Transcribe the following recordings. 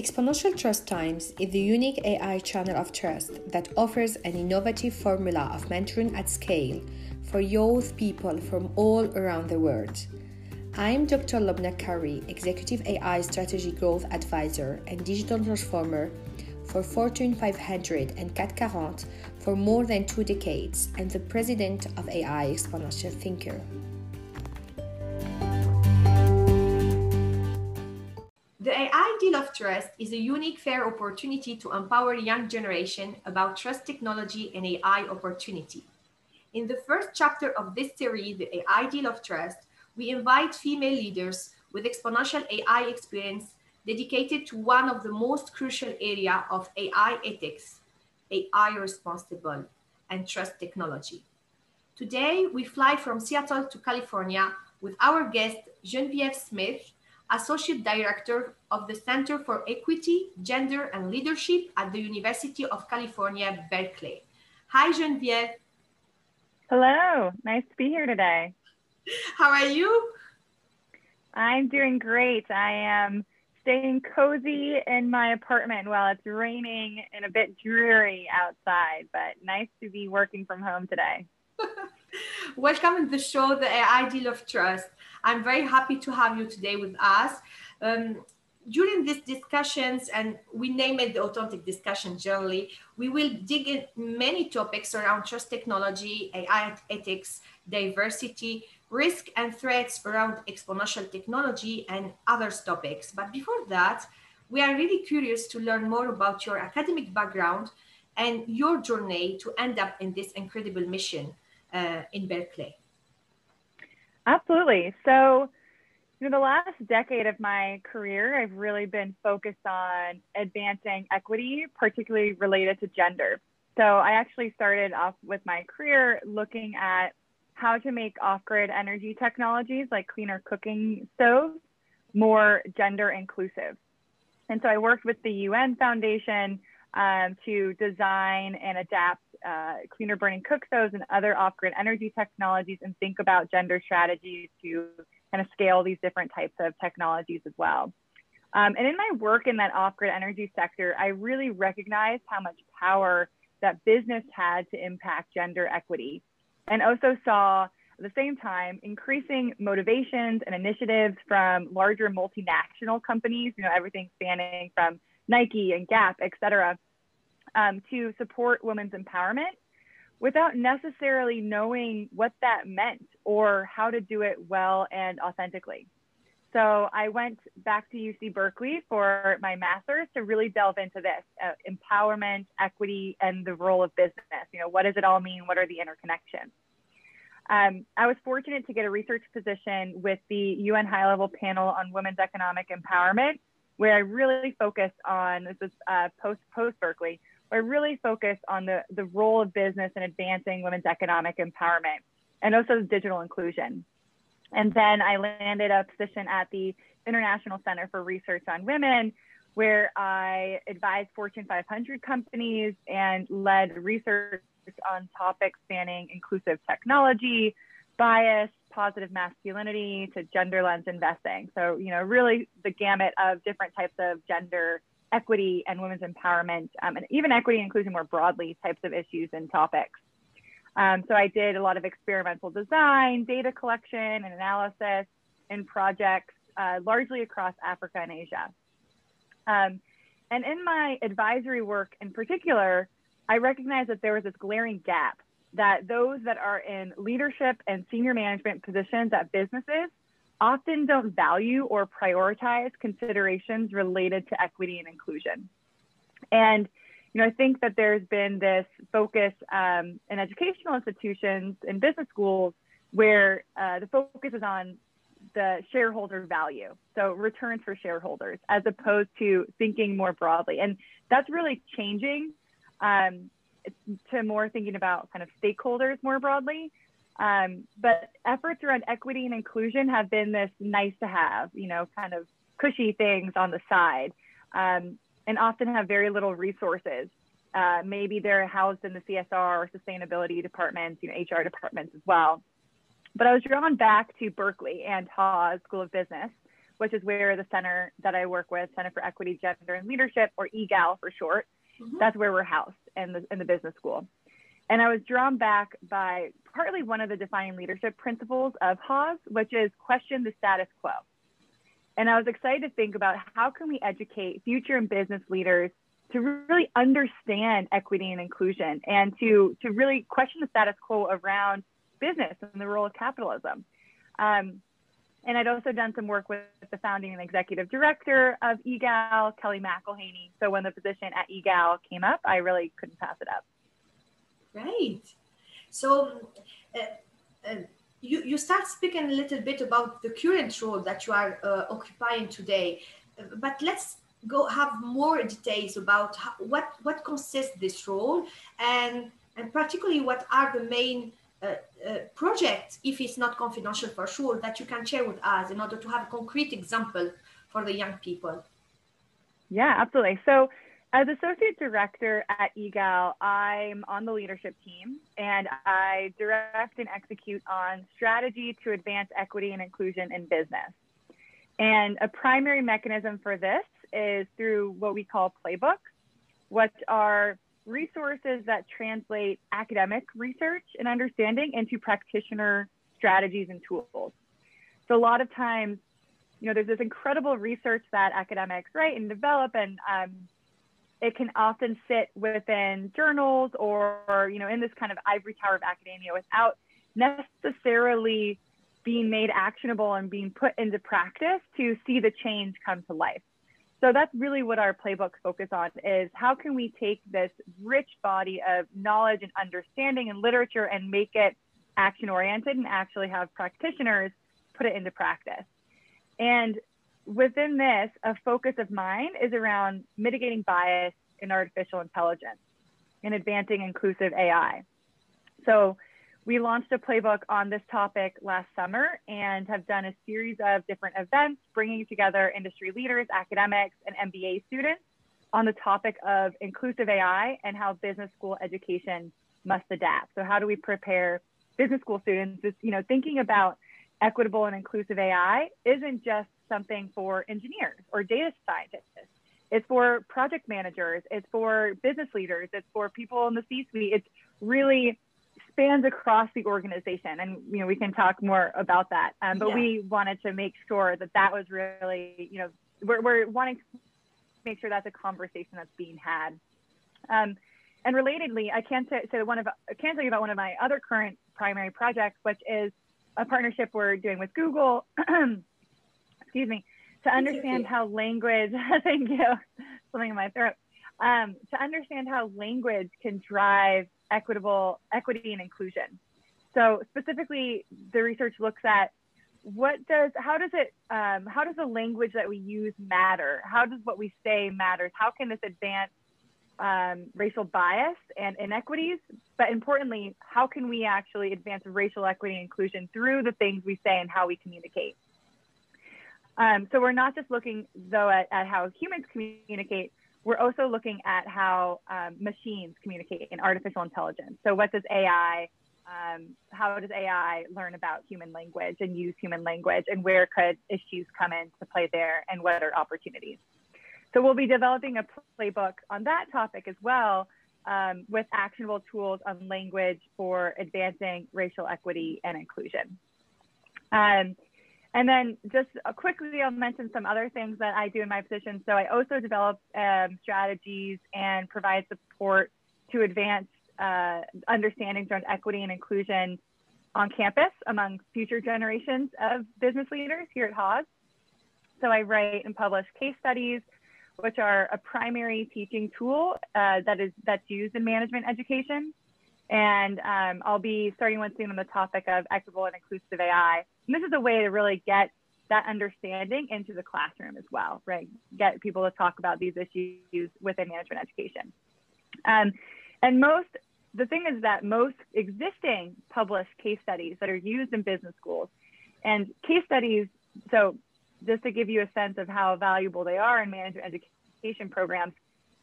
Exponential Trust Times is the unique AI channel of trust that offers an innovative formula of mentoring at scale for youth people from all around the world. I'm Dr. Lobna Karoui, Executive AI Strategy Growth Advisor and Digital Transformer for Fortune 500 and CAC 40 for more than two decades and the President of AI Exponential Thinker. Is a unique fair opportunity to empower young generation about trust technology and AI opportunity. In the first chapter of this series, The AI Deal of Trust, we invite female leaders with exponential AI experience dedicated to one of the most crucial area of AI ethics, AI responsible and trust technology. Today, we fly from Seattle to California with our guest, Genevieve Smith, Associate Director of the Center for Equity, Gender, and Leadership at the University of California, Berkeley. Hi, Genevieve. Hello, nice to be here today. How are you? I'm doing great. I am staying cozy in my apartment while it's raining and a bit dreary outside, but nice to be working from home today. Welcome to the show, The AI Deal of Trust. I'm very happy to have you today with us. Um, during these discussions, and we name it the authentic discussion generally, we will dig in many topics around trust technology, AI ethics, diversity, risk and threats around exponential technology, and other topics. But before that, we are really curious to learn more about your academic background and your journey to end up in this incredible mission uh, in Berkeley. Absolutely. So, you know, the last decade of my career, I've really been focused on advancing equity, particularly related to gender. So, I actually started off with my career looking at how to make off grid energy technologies like cleaner cooking stoves more gender inclusive. And so, I worked with the UN Foundation um, to design and adapt uh, cleaner burning cook stoves and other off-grid energy technologies and think about gender strategies to kind of scale these different types of technologies as well. Um, and in my work in that off-grid energy sector, I really recognized how much power that business had to impact gender equity and also saw at the same time increasing motivations and initiatives from larger multinational companies, you know, everything spanning from Nike and Gap, et cetera, um, to support women's empowerment without necessarily knowing what that meant or how to do it well and authentically. So I went back to UC Berkeley for my master's to really delve into this uh, empowerment, equity, and the role of business. You know, what does it all mean? What are the interconnections? Um, I was fortunate to get a research position with the UN High Level Panel on Women's Economic Empowerment, where I really focused on this is uh, post post Berkeley, I really focused on the, the role of business in advancing women's economic empowerment and also digital inclusion. And then I landed a position at the International Center for Research on Women, where I advised Fortune 500 companies and led research on topics spanning inclusive technology, bias, positive masculinity to gender lens investing. So, you know, really the gamut of different types of gender equity and women's empowerment, um, and even equity and inclusion more broadly types of issues and topics. Um, so I did a lot of experimental design, data collection, and analysis in projects uh, largely across Africa and Asia. Um, and in my advisory work in particular, I recognized that there was this glaring gap that those that are in leadership and senior management positions at businesses often don't value or prioritize considerations related to equity and inclusion. And you know, I think that there's been this focus um, in educational institutions and business schools where uh, the focus is on the shareholder value, so returns for shareholders, as opposed to thinking more broadly. And that's really changing um, to more thinking about kind of stakeholders more broadly. Um, but efforts around equity and inclusion have been this nice to have, you know, kind of cushy things on the side, um, and often have very little resources. Uh, maybe they're housed in the CSR or sustainability departments, you know, HR departments as well. But I was drawn back to Berkeley and Haas School of Business, which is where the center that I work with, Center for Equity, Gender, and Leadership, or EGAL for short, mm-hmm. that's where we're housed in the, in the business school. And I was drawn back by partly one of the defining leadership principles of Haas, which is question the status quo. And I was excited to think about how can we educate future and business leaders to really understand equity and inclusion and to, to really question the status quo around business and the role of capitalism. Um, and I'd also done some work with the founding and executive director of EGAL, Kellie McElhaney. So when the position at EGAL came up, I really couldn't pass it up. Right. So uh, uh, you, you start speaking a little bit about the current role that you are uh, occupying today. But let's go have more details about how, what, what consists this role and, and particularly what are the main uh, uh, projects, if it's not confidential for sure, that you can share with us in order to have a concrete example for the young people. Yeah, absolutely. So as associate director at EGAL, I'm on the leadership team and I direct and execute on strategy to advance equity and inclusion in business. And a primary mechanism for this is through what we call playbooks, which are resources that translate academic research and understanding into practitioner strategies and tools. So a lot of times, you know, there's this incredible research that academics write and develop, and um, it can often sit within journals or, you know, in this kind of ivory tower of academia without necessarily being made actionable and being put into practice to see the change come to life. So that's really what our playbooks focus on is how can we take this rich body of knowledge and understanding and literature and make it action oriented and actually have practitioners put it into practice. And within this, a focus of mine is around mitigating bias in artificial intelligence and advancing inclusive AI. So we launched a playbook on this topic last summer and have done a series of different events bringing together industry leaders, academics, and MBA students on the topic of inclusive AI and how business school education must adapt. So how do we prepare business school students? Is, you know, thinking about equitable and inclusive AI isn't just something for engineers or data scientists. It's for project managers. It's for business leaders. It's for people in the C-suite. It's really spans across the organization and you know we can talk more about that um, but yeah. we wanted to make sure that that was really you know we're, we're wanting to make sure that's a conversation that's being had um, and relatedly i can say, say one of i can tell you about one of my other current primary projects which is a partnership we're doing with google excuse me to understand how language thank you something in my throat um, to understand how language can drive equitable equity and inclusion. So specifically, the research looks at what does how does it um, how does the language that we use matter? How does what we say matters? How can this advance um, racial bias and inequities? But importantly, how can we actually advance racial equity and inclusion through the things we say and how we communicate? Um, so we're not just looking though at, at how humans communicate, we're also looking at how um, machines communicate in artificial intelligence. So what does AI, um, how does AI learn about human language and use human language and where could issues come into play there and what are opportunities? So we'll be developing a playbook on that topic as well um, with actionable tools on language for advancing racial equity and inclusion. And then just uh, quickly, I'll mention some other things that I do in my position. So I also develop um, strategies and provide support to advance uh, understandings around equity and inclusion on campus among future generations of business leaders here at Haas. So I write and publish case studies, which are a primary teaching tool uh, that is that's used in management education. And um, I'll be starting one soon on the topic of equitable and inclusive AI. And this is a way to really get that understanding into the classroom as well, right? Get people to talk about these issues within management education. Um, and most, the thing is that most existing published case studies that are used in business schools and case studies, so just to give you a sense of how valuable they are in management education programs,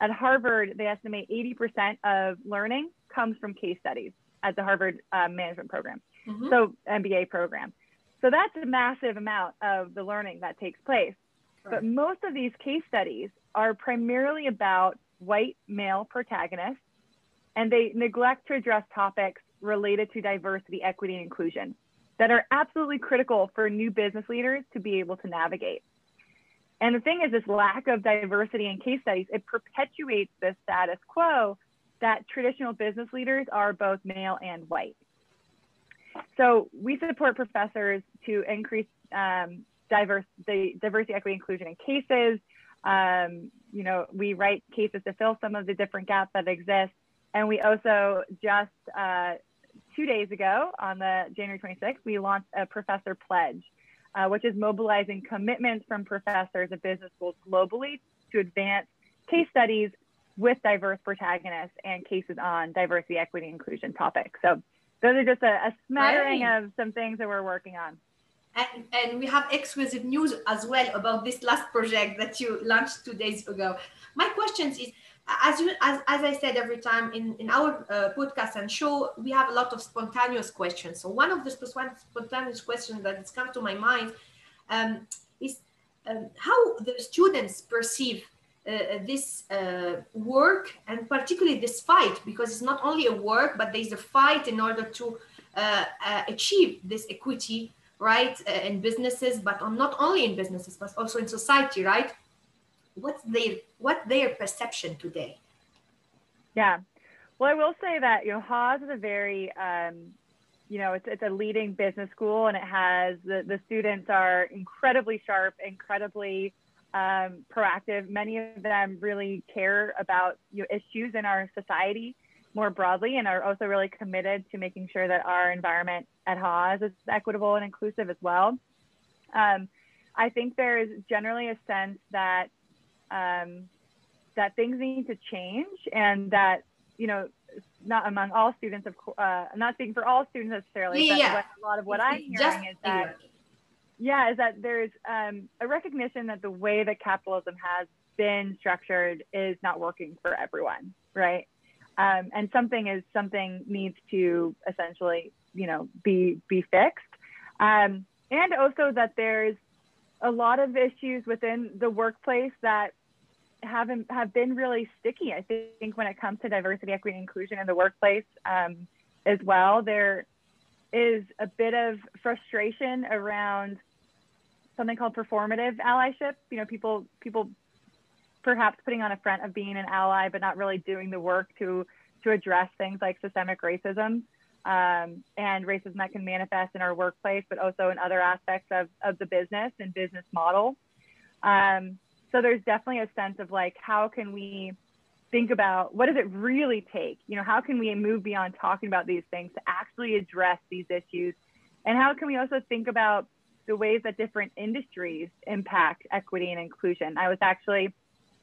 at Harvard, they estimate 80% of learning comes from case studies at the Harvard uh, management program, mm-hmm. so MBA program. So that's a massive amount of the learning that takes place. But most of these case studies are primarily about white male protagonists, and they neglect to address topics related to diversity, equity, and inclusion that are absolutely critical for new business leaders to be able to navigate. And the thing is, this lack of diversity in case studies, it perpetuates the status quo that traditional business leaders are both male and white. So we support professors to increase um, diverse, the diversity, equity, inclusion in cases. Um, you know, we write cases to fill some of the different gaps that exist. And we also just uh, two days ago on the January 26th, we launched a professor pledge, uh, which is mobilizing commitments from professors of business schools globally to advance case studies with diverse protagonists and cases on diversity, equity, inclusion topics. So those are just a, a smattering right. of some things that we're working on. And, and we have exclusive news as well about this last project that you launched two days ago. My question is, as you as, as I said every time in, in our uh, podcast and show, we have a lot of spontaneous questions. So one of the spontaneous questions that has come to my mind um, is um, how the students perceive uh, this uh, work and particularly this fight because it's not only a work but there's a fight in order to uh, uh achieve this equity right uh, in businesses but on not only in businesses but also in society right? What's their what their perception today? Yeah. Well i will say that you know haas is a very um, you know it's, it's a leading business school and it has the, the students are incredibly sharp incredibly um, proactive. Many of them really care about you know, issues in our society more broadly and are also really committed to making sure that our environment at Haas is equitable and inclusive as well. Um, I think there is generally a sense that um, that things need to change and that you know not among all students of uh, not speaking for all students necessarily, yeah, but a lot of what I'm hearing is that yeah, is that there's um, a recognition that the way that capitalism has been structured is not working for everyone, right? Um, and something is something needs to essentially, you know, be be fixed. Um, and also that there's a lot of issues within the workplace that haven't have been really sticky. I think when it comes to diversity, equity, and inclusion in the workplace um, as well, there is a bit of frustration around something called performative allyship. You know, people people perhaps putting on a front of being an ally, but not really doing the work to to address things like systemic racism um, and racism that can manifest in our workplace, but also in other aspects of, of the business and business model. Um, so there's definitely a sense of like, how can we think about what does it really take? You know, how can we move beyond talking about these things to actually address these issues? And how can we also think about the ways that different industries impact equity and inclusion. I was actually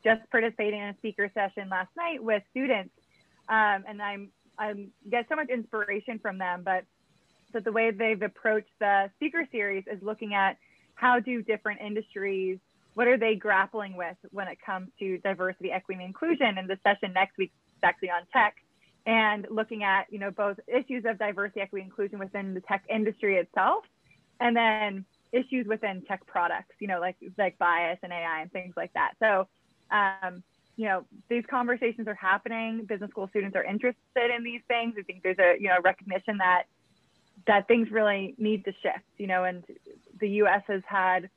just participating in a speaker session last night with students, um, and I'm I get so much inspiration from them. But the way they've approached the speaker series is looking at how do different industries what are they grappling with when it comes to diversity, equity, and inclusion? And the session next week is actually on tech and looking at you know both issues of diversity, equity, inclusion within the tech industry itself, and then issues within tech products, you know, like like bias and AI and things like that. So, um, you know, these conversations are happening. Business school students are interested in these things. I think there's a you know recognition that that things really need to shift. You know, and the U.S. has had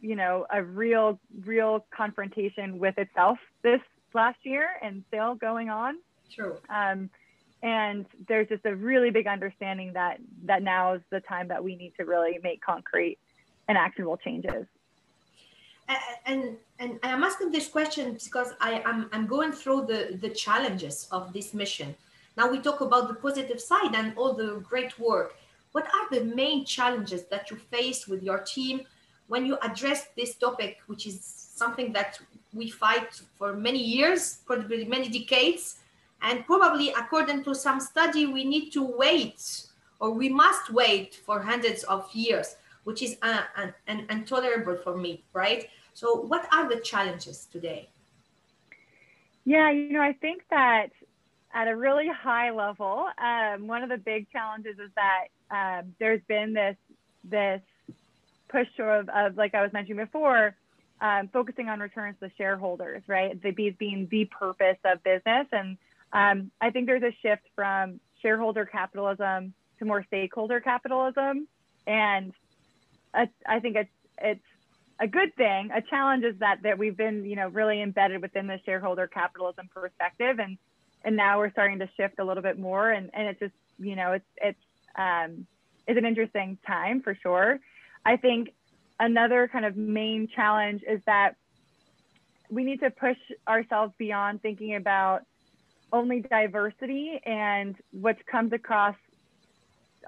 you know a real real confrontation with itself this last year and still going on. True. Um, and there's just a really big understanding that that now is the time that we need to really make concrete and actionable changes. And and i'm asking this question because i am I'm, I'm going through the the challenges of this mission. Now we talk about the positive side and all the great work. What are the main challenges that you face with your team when you address this topic which is something that we fight for many years probably many decades and probably according to some study, we need to wait or we must wait for hundreds of years, which is uh, intolerable for me, right? So what are the challenges today? Yeah, you know, I think that at a really high level, um, one of the big challenges is that um, there's been this this push of, of like I was mentioning before, um, focusing on returns to shareholders, right? The being the purpose of business. And um, I think there's a shift from shareholder capitalism to more stakeholder capitalism. And I, I think it's, it's a good thing. A challenge is that, that we've been, you know, really embedded within the shareholder capitalism perspective. And, and now we're starting to shift a little bit more. And, and it's just, you know, it's, it's, um, it's an interesting time for sure. I think another kind of main challenge is that we need to push ourselves beyond thinking about only diversity and what comes across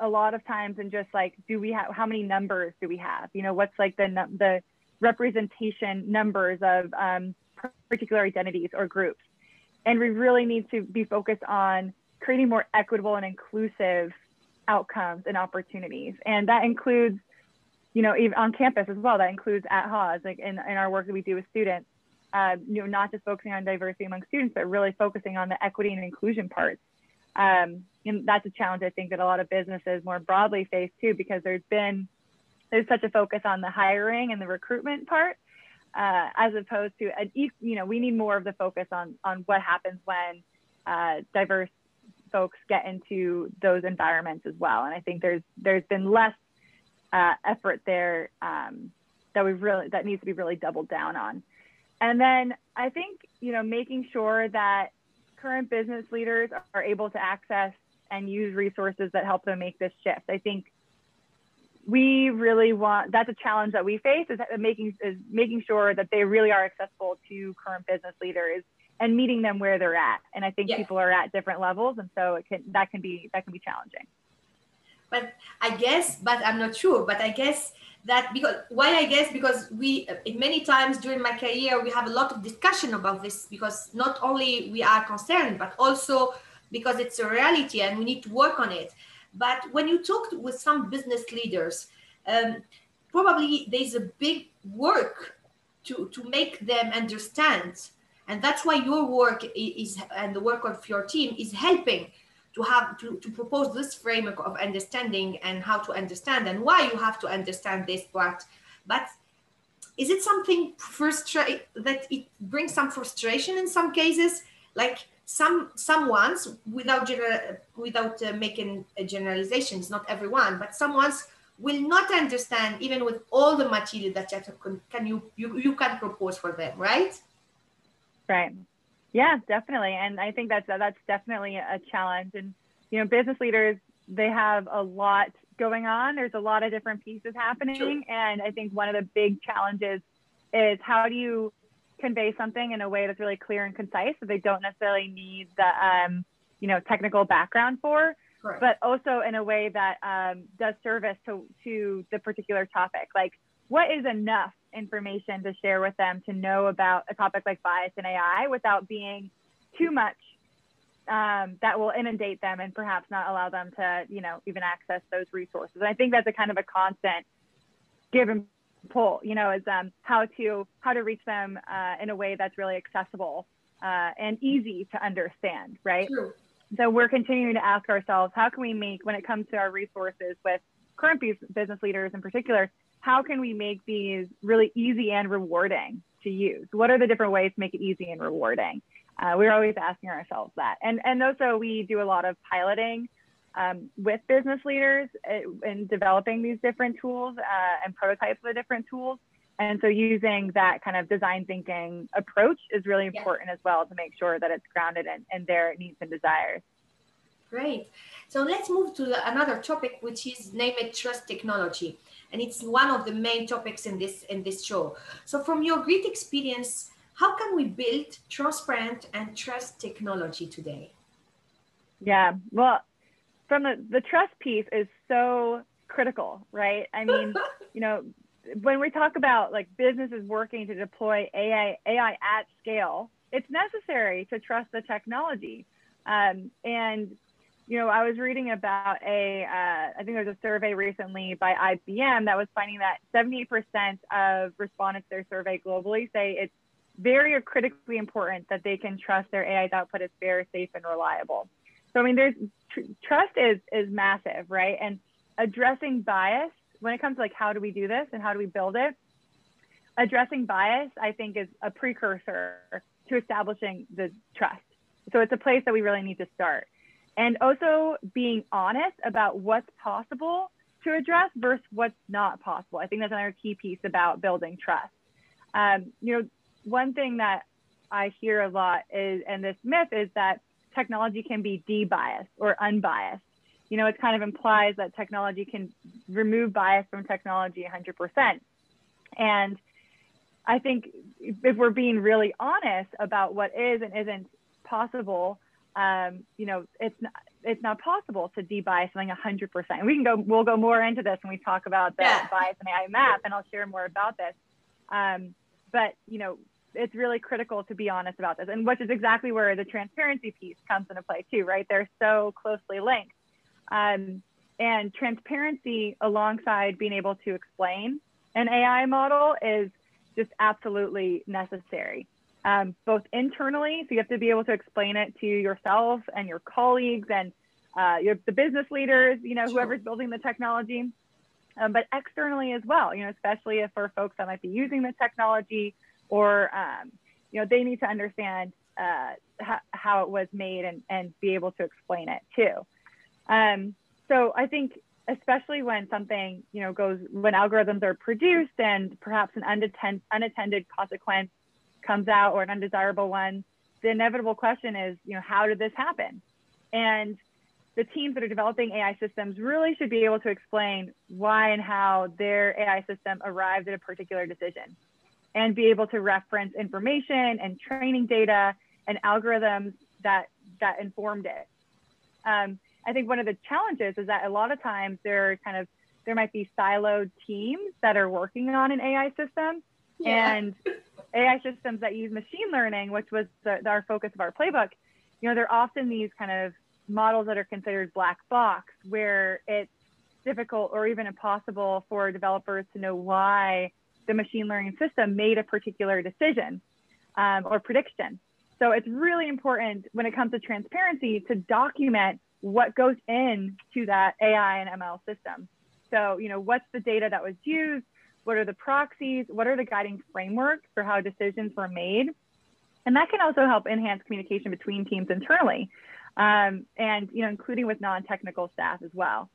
a lot of times and just like do we have how many numbers do we have? You know what's like the the representation numbers of um, particular identities or groups? And we really need to be focused on creating more equitable and inclusive outcomes and opportunities. And that includes you know, even on campus as well. That includes at Haas, like in, in our work that we do with students, uh, you know, not just focusing on diversity among students, but really focusing on the equity and inclusion parts. Um, and that's a challenge I think that a lot of businesses more broadly face too, because there's been there's such a focus on the hiring and the recruitment part, uh, as opposed to an, you know we need more of the focus on on what happens when uh, diverse folks get into those environments as well. And I think there's there's been less uh, effort there um, that we really that needs to be really doubled down on. And then I think you know making sure that current business leaders are able to access and use resources that help them make this shift. I think we really want that's a challenge that we face is making is making sure that they really are accessible to current business leaders and meeting them where they're at. And I think yeah. people are at different levels, and so it can that can be that can be challenging but i guess but i'm not sure but i guess that because why i guess? Because we in many times during my career we have a lot of discussion about this because not only we are concerned but also because it's a reality and we need to work on it. But when you talk with some business leaders um, probably there's a big work to to make them understand. And that's why your work is and the work of your team is helping to have to, to propose this framework of understanding and how to understand and why you have to understand this part. But is it something frustrate that it brings some frustration in some cases? Like some someone's without general, without uh, making generalizations not everyone but someone's will not understand even with all the material that you can, can you, you you can propose for them right? Right yeah, definitely. And I think that's that's definitely a challenge. And you know, business leaders they have a lot going on. There's a lot of different pieces happening, sure. and I think one of the big challenges is how do you convey something in a way that's really clear and concise, so they don't necessarily need the um, you know technical background for, Correct. but also in a way that um, does service to to the particular topic. Like, what is enough information to share with them to know about a topic like bias in AI without being too much um, that will inundate them and perhaps not allow them to, you know, even access those resources. And I think that's a kind of a constant give and pull, you know, is um, how to how to reach them uh, in a way that's really accessible uh, and easy to understand, right? True. So we're continuing to ask ourselves, how can we make, when it comes to our resources with current business leaders in particular, how can we make these really easy and rewarding to use? What are the different ways to make it easy and rewarding? Uh, we're always asking ourselves that. And, and also we do a lot of piloting um, with business leaders uh, in developing these different tools uh, and prototypes of the different tools. And so using that kind of design thinking approach is really important yeah. as well to make sure that it's grounded in, in their needs and desires. Great. So let's move to the, another topic, which is name it trust technology and it's one of the main topics in this in this show. So from your great experience how can we build transparent and trust technology today? Yeah well from the the trust piece is so critical right? I mean you know when we talk about like businesses working to deploy ai ai at scale it's necessary to trust the technology. Um, and you know, I was reading about a, uh, I think there was a survey recently by IBM that was finding that 78% of respondents to their survey globally say it's very critically important that they can trust their AI's output is fair, safe, and reliable. So, I mean, there's tr- trust is, is massive, right? And addressing bias when it comes to like how do we do this and how do we build it, addressing bias, I think, is a precursor to establishing the trust. So it's a place that we really need to start. And also being honest about what's possible to address versus what's not possible. I think that's another key piece about building trust. Um, you know, one thing that I hear a lot is, and this myth is that technology can be de-biased or unbiased. You know, it kind of implies that technology can remove bias from technology 100%. And I think if we're being really honest about what is and isn't possible, um, you know, it's not, it's not possible to debias something 100%. And we can go, we'll go more into this when we talk about the yeah. bias and AI map, and I'll share more about this. Um, but, you know, it's really critical to be honest about this, and which is exactly where the transparency piece comes into play too, right? They're so closely linked. Um, and transparency alongside being able to explain an AI model is just absolutely necessary, um, both internally. So you have to be able to explain it to yourself and your colleagues and uh, your, the business leaders, you know, sure. whoever's building the technology, um, but externally as well, you know, especially if for folks that might be using the technology or, um, you know, they need to understand uh, how, how it was made and, and be able to explain it too. Um, so I think especially when something you know goes when algorithms are produced and perhaps an unattended, unattended consequence comes out or an undesirable one the inevitable question is you know how did this happen and the teams that are developing ai systems really should be able to explain why and how their ai system arrived at a particular decision and be able to reference information and training data and algorithms that that informed it um, I think one of the challenges is that a lot of times there are kind of there might be siloed teams that are working on an AI system yeah. and AI systems that use machine learning, which was the, our focus of our playbook. You know, they're often these kind of models that are considered black box, where it's difficult or even impossible for developers to know why the machine learning system made a particular decision um, or prediction. So it's really important when it comes to transparency to document what goes into that AI and ML system. So, you know, what's the data that was used? What are the proxies? What are the guiding frameworks for how decisions were made? And that can also help enhance communication between teams internally, um, and you know, including with non-technical staff as well.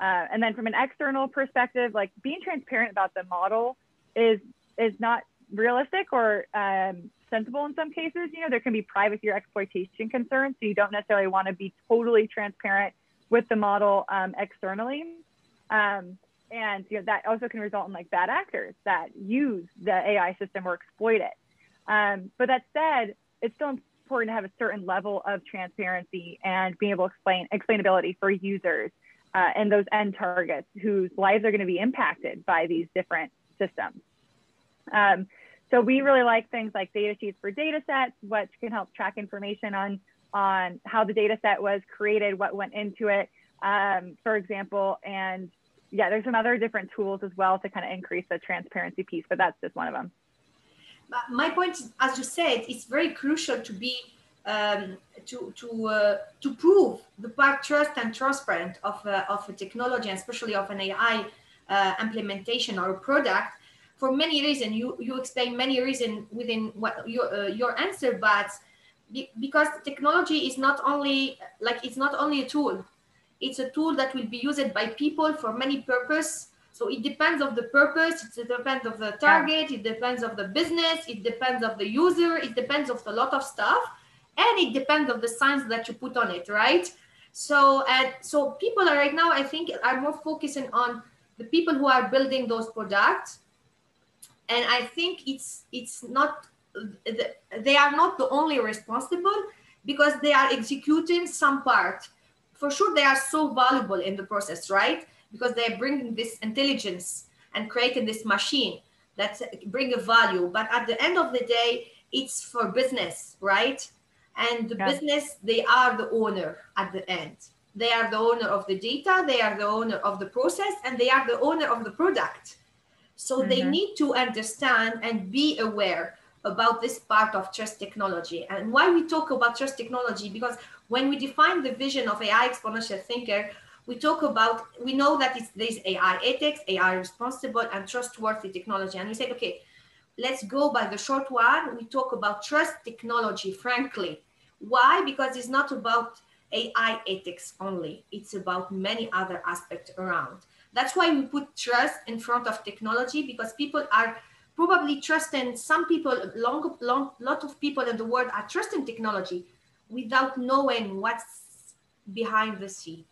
Uh, and then from an external perspective, like being transparent about the model is is not realistic or um, sensible in some cases. You know, there can be privacy or exploitation concerns, so you don't necessarily want to be totally transparent with the model um, externally. Um, and you know, that also can result in like bad actors that use the AI system or exploit it. Um, but that said, it's still important to have a certain level of transparency and being able to explain explainability for users uh, and those end targets whose lives are going to be impacted by these different systems. Um, so we really like things like data sheets for data sets, which can help track information on, on how the data set was created, what went into it, um, for example. And yeah, there's some other different tools as well to kind of increase the transparency piece, but that's just one of them. My point, as you said, it's very crucial to be um, to to uh, to prove the trust and transparent of uh, of a technology, and especially of an AI uh, implementation or product, for many reasons. You you explain many reasons within what your uh, your answer, but be, because technology is not only like it's not only a tool. It's a tool that will be used by people for many purpose. So it depends of the purpose. It depends of the target. It depends of the business. It depends of the user. It depends of a lot of stuff, and it depends of the science that you put on it, right? So and so people are right now, I think, are more focusing on the people who are building those products and i think it's it's not they are not the only responsible because they are executing some part for sure they are so valuable in the process right because they are bringing this intelligence and creating this machine that bring a value but at the end of the day it's for business right and the yeah. business they are the owner at the end they are the owner of the data they are the owner of the process and they are the owner of the product so mm-hmm. they need to understand and be aware about this part of trust technology. And why we talk about trust technology, because when we define the vision of AI exponential thinker, we talk about, we know that it's, there's AI ethics, AI responsible and trustworthy technology. And we said, okay, let's go by the short one. We talk about trust technology, frankly. Why? Because it's not about AI ethics only. It's about many other aspects around. That's why we put trust in front of technology because people are probably trusting some people, long, long, lot of people in the world are trusting technology without knowing what's behind the scene.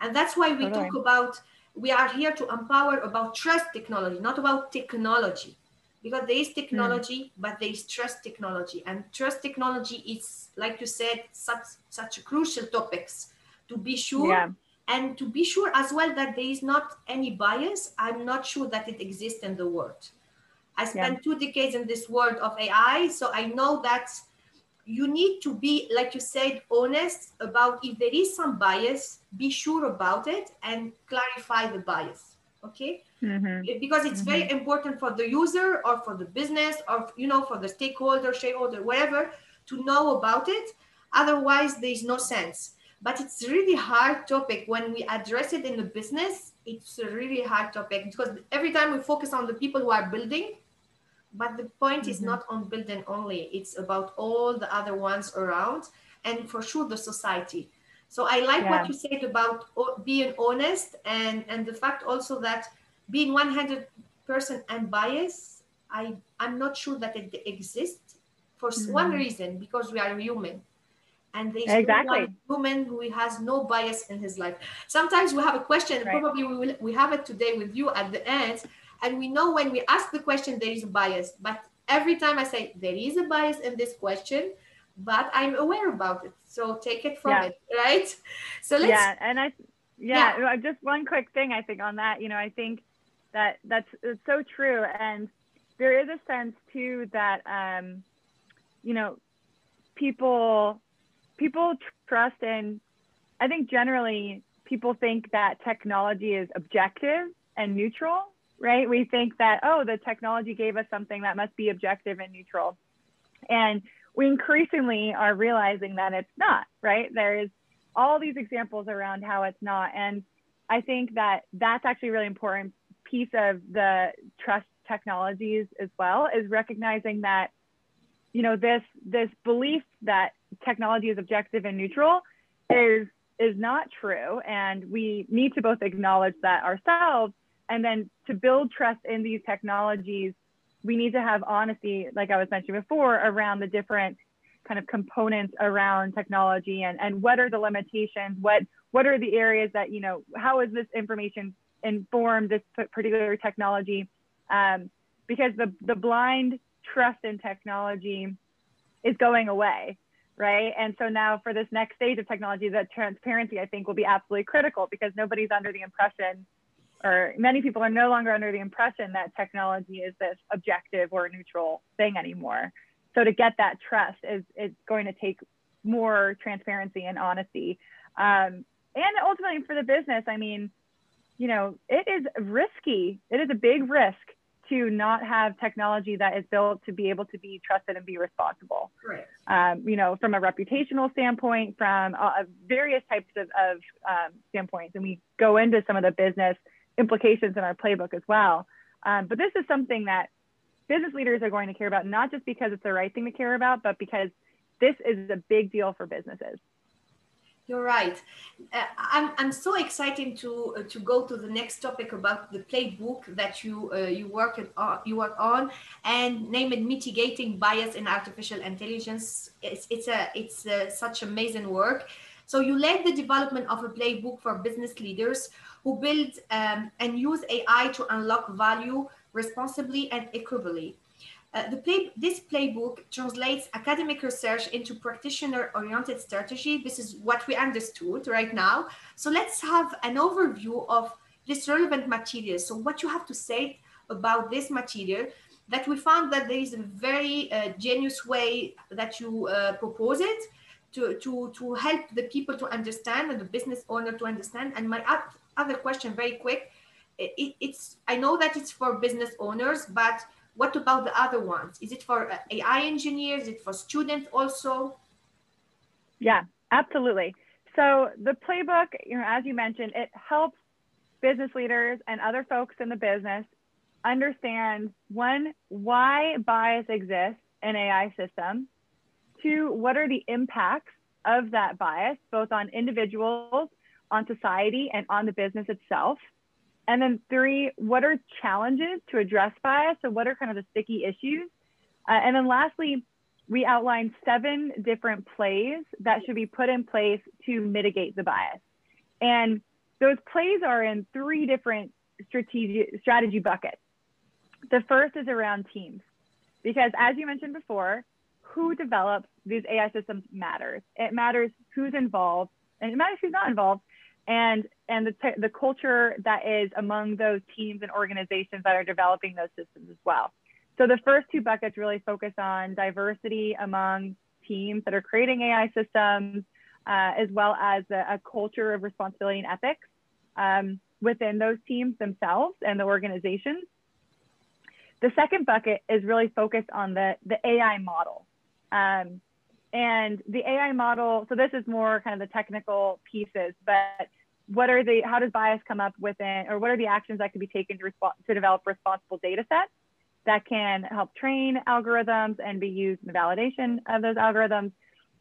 And that's why we talk about, we are here to empower about trust technology, not about technology. Because there is technology, mm. but there is trust technology. And trust technology is, like you said, such such crucial topics to be sure. Yeah. And to be sure as well that there is not any bias, I'm not sure that it exists in the world. I spent yeah. two decades in this world of AI, so I know that you need to be, like you said, honest about if there is some bias, be sure about it and clarify the bias. Okay. Mm-hmm. Because it's mm-hmm. very important for the user or for the business or, you know, for the stakeholder, shareholder, whatever, to know about it. Otherwise, there's no sense. But it's really hard topic when we address it in the business. It's a really hard topic because every time we focus on the people who are building, but the point mm-hmm. is not on building only it's about all the other ones around and for sure the society so i like yeah. what you said about being honest and and the fact also that being 100% unbiased i i'm not sure that it exists for mm-hmm. one reason because we are human and there's exactly. no human who has no bias in his life sometimes we have a question right. probably we will we have it today with you at the end and we know when we ask the question, there is a bias. But every time I say there is a bias in this question, but I'm aware about it. So take it from yeah. it, right? So let's. Yeah, and I, yeah, yeah, just one quick thing I think on that. You know, I think that that's it's so true, and there is a sense too that, um, you know, people people trust in. I think generally people think that technology is objective and neutral right? We think that, oh, the technology gave us something that must be objective and neutral. And we increasingly are realizing that it's not, right? There's all these examples around how it's not. And I think that that's actually a really important piece of the trust technologies as well is recognizing that you know this this belief that technology is objective and neutral is is not true and we need to both acknowledge that ourselves and then to build trust in these technologies, we need to have honesty, like I was mentioning before, around the different kind of components around technology and, and what are the limitations, what what are the areas that, you know, how is this information informed this particular technology? Um, because the, the blind trust in technology is going away, right? And so now for this next stage of technology, that transparency I think will be absolutely critical because nobody's under the impression or many people are no longer under the impression that technology is this objective or neutral thing anymore. So to get that trust is, is going to take more transparency and honesty. Um, and ultimately for the business, I mean, you know, it is risky. It is a big risk to not have technology that is built to be able to be trusted and be responsible. Right. Um, you know, from a reputational standpoint, from uh, various types of, of um, standpoints, and we go into some of the business implications in our playbook as well. Um, but this is something that business leaders are going to care about, not just because it's the right thing to care about, but because this is a big deal for businesses. You're right. Uh, I'm, I'm so excited to uh, to go to the next topic about the playbook that you uh, you work on you work on and name it mitigating bias in artificial intelligence. It's it's a it's a, such amazing work. So you led the development of a playbook for business leaders who build um, and use AI to unlock value responsibly and equitably. Uh, the play, this playbook translates academic research into practitioner-oriented strategy. This is what we understood right now. So let's have an overview of this relevant material. So what you have to say about this material that we found that there is a very uh, genius way that you uh, propose it to, to, to help the people to understand and the business owner to understand. And my other question very quick. It, it's I know that it's for business owners, but what about the other ones? Is it for uh, AI engineers? Is it for students also? Yeah, absolutely. So the playbook, you know, as you mentioned, it helps business leaders and other folks in the business understand one, why bias exists in AI systems. Two, what are the impacts of that bias, both on individuals, on society, and on the business itself? And then three, what are challenges to address bias? So what are kind of the sticky issues? Uh, and then lastly, we outlined seven different plays that should be put in place to mitigate the bias. And those plays are in three different strategy, strategy buckets. The first is around teams, because as you mentioned before, who develops these AI systems matters. It matters who's involved, and it matters who's not involved, and and the the culture that is among those teams and organizations that are developing those systems as well. So the first two buckets really focus on diversity among teams that are creating AI systems, uh, as well as a, a, culture of responsibility and ethics um, within those teams themselves and the organizations. The second bucket is really focused on the, the AI model. Um, and the AI model, so this is more kind of the technical pieces, but what are the, how does bias come up within, or what are the actions that can be taken to, to develop responsible data sets? that can help train algorithms and be used in the validation of those algorithms.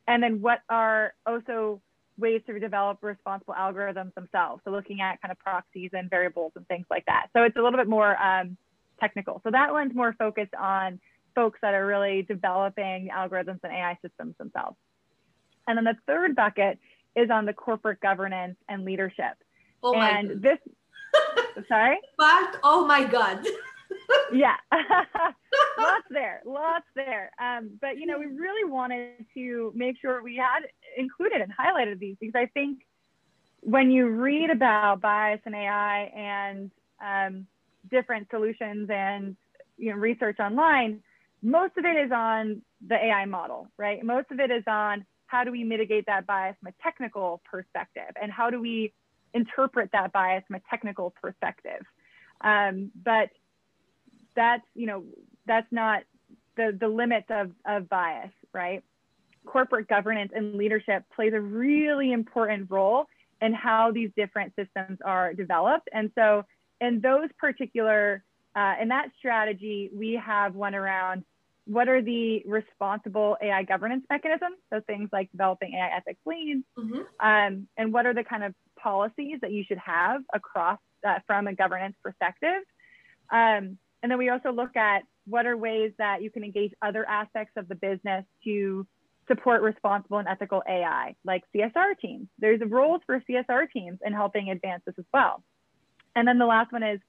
And then what are also ways to develop responsible algorithms themselves. So looking at kind of proxies and variables and things like that. So it's a little bit more um, technical. So that one's more focused on folks that are really developing algorithms and AI systems themselves. And then the third bucket is on the corporate governance and leadership. Oh and this, sorry? But, oh my God. yeah, lots there, lots there. Um, but you know, we really wanted to make sure we had included and highlighted these because I think when you read about bias and AI and um, different solutions and you know research online, most of it is on the AI model, right? Most of it is on how do we mitigate that bias from a technical perspective and how do we interpret that bias from a technical perspective. Um, but that's you know that's not the the limits of of bias right corporate governance and leadership plays a really important role in how these different systems are developed and so in those particular uh, in that strategy we have one around what are the responsible AI governance mechanisms? So things like developing AI ethics leads, mm-hmm. um, and what are the kind of policies that you should have across uh, from a governance perspective? Um, and then we also look at what are ways that you can engage other aspects of the business to support responsible and ethical AI, like CSR teams. There's roles for CSR teams in helping advance this as well. And then the last one is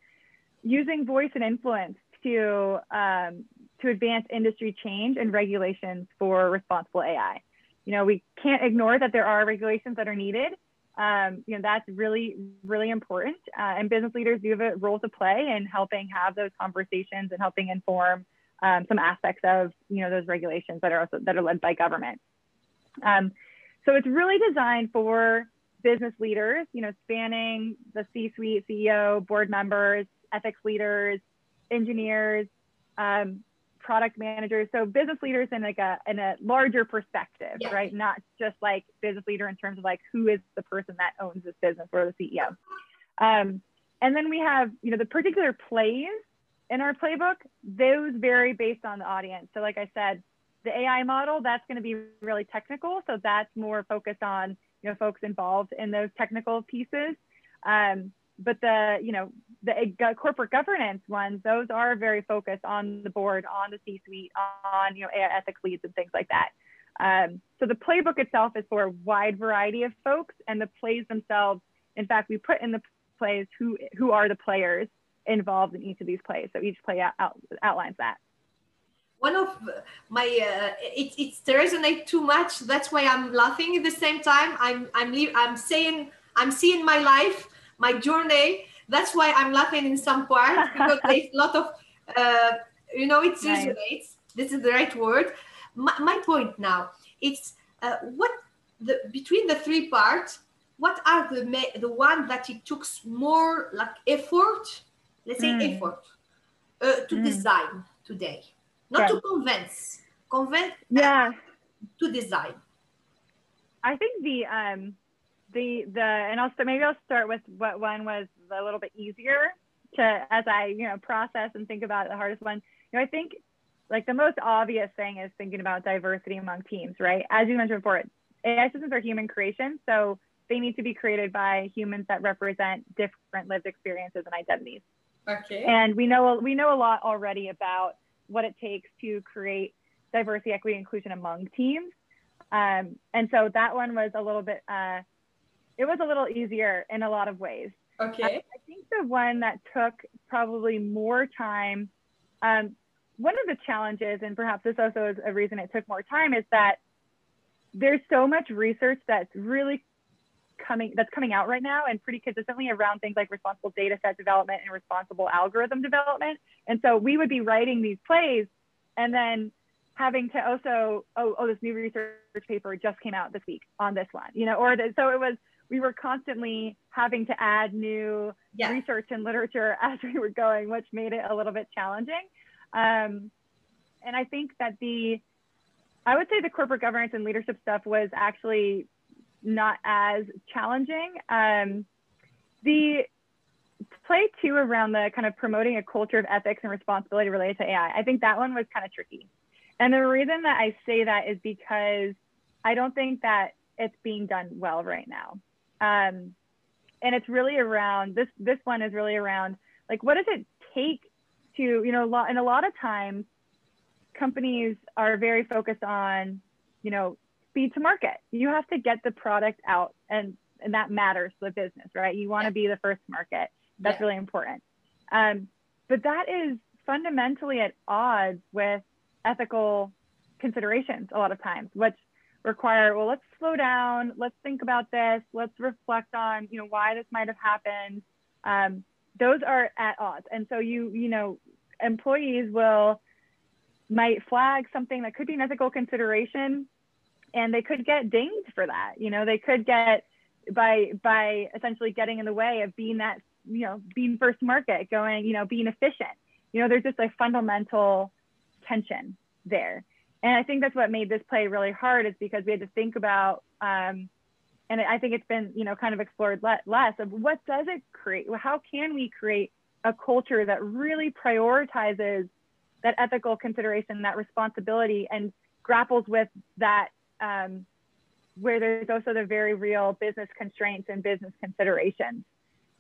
using voice and influence to, um, to advance industry change and regulations for responsible AI. You know, we can't ignore that there are regulations that are needed, um, you know, that's really, really important. Uh, and business leaders do have a role to play in helping have those conversations and helping inform um, some aspects of, you know, those regulations that are also, that are led by government. Um, so it's really designed for business leaders, you know, spanning the C-suite, CEO, board members, ethics leaders, engineers, um, product managers so business leaders in like a in a larger perspective yeah. right? Not just like business leader in terms of like who is the person that owns this business or the ceo um, and then we have you know the particular plays in our playbook those vary based on the audience. So like i said the ai model that's going to be really technical. So that's more focused on you know folks involved in those technical pieces. Um, but the you know the uh, corporate governance ones those are very focused on the board on the c-suite on you know ethics leads and things like that. Um, so the playbook itself is for a wide variety of folks and the plays themselves in fact we put in the plays who who are the players involved in each of these plays. So each play out, out, outlines that. One of my uh, it, it's resonate too much. That's why i'm laughing at the same time. I'm i'm i'm saying i'm seeing my life my journey. That's why I'm laughing in some parts because there's a lot of, uh, you know, it nice. resonates. This is the right word. My, my point now, it's uh, what the between the three parts. What are the the one that it took more like effort? Let's say mm. effort uh, to mm. design today, not to convince. Convince. Yeah. To design. I think the um the the and also maybe I'll start with what one was a little bit easier to as I you know process and think about the hardest one. You know, I think like the most obvious thing is thinking about diversity among teams, right? As you mentioned before, AI systems are human creation, so they need to be created by humans that represent different lived experiences and identities. Okay. And we know we know a lot already about what it takes to create diversity, equity, inclusion among teams. Um, and so that one was a little bit, uh, it was a little easier in a lot of ways. Okay. I, I think the one that took probably more time, um, one of the challenges, and perhaps this also is a reason it took more time, is that there's so much research that's really coming that's coming out right now and pretty consistently around things like responsible data set development and responsible algorithm development. And so we would be writing these plays and then having to also, oh, oh, this new research paper just came out this week on this one, you know, or the, so it was, we were constantly having to add new yeah. research and literature as we were going, which made it a little bit challenging. Um, and I think that the, I would say the corporate governance and leadership stuff was actually not as challenging. Um, the play two around the kind of promoting a culture of ethics and responsibility related to AI, I think that one was kind of tricky. And the reason that I say that is because I don't think that it's being done well right now. Um, and it's really around this, this one is really around like, what does it take to, you know, a lot, and a lot of times companies are very focused on, you know, speed to market. You have to get the product out and, and that matters to the business, right? You want to be the first market. That's yeah. really important. Um, but that is fundamentally at odds with ethical considerations a lot of times, which require, well, let's slow down, let's think about this, let's reflect on, you know, why this might have happened. Um, those are at odds. And so you, you know, employees will might flag something that could be an ethical consideration and they could get dinged for that. You know, they could get by by essentially getting in the way of being that, you know, being first market, going, you know, being efficient. You know, there's just a fundamental tension there. And I think that's what made this play really hard is because we had to think about, um, and I think it's been, you know, kind of explored le- less of what does it create? How can we create a culture that really prioritizes that ethical consideration, that responsibility, and grapples with that um, where there's also the very real business constraints and business considerations.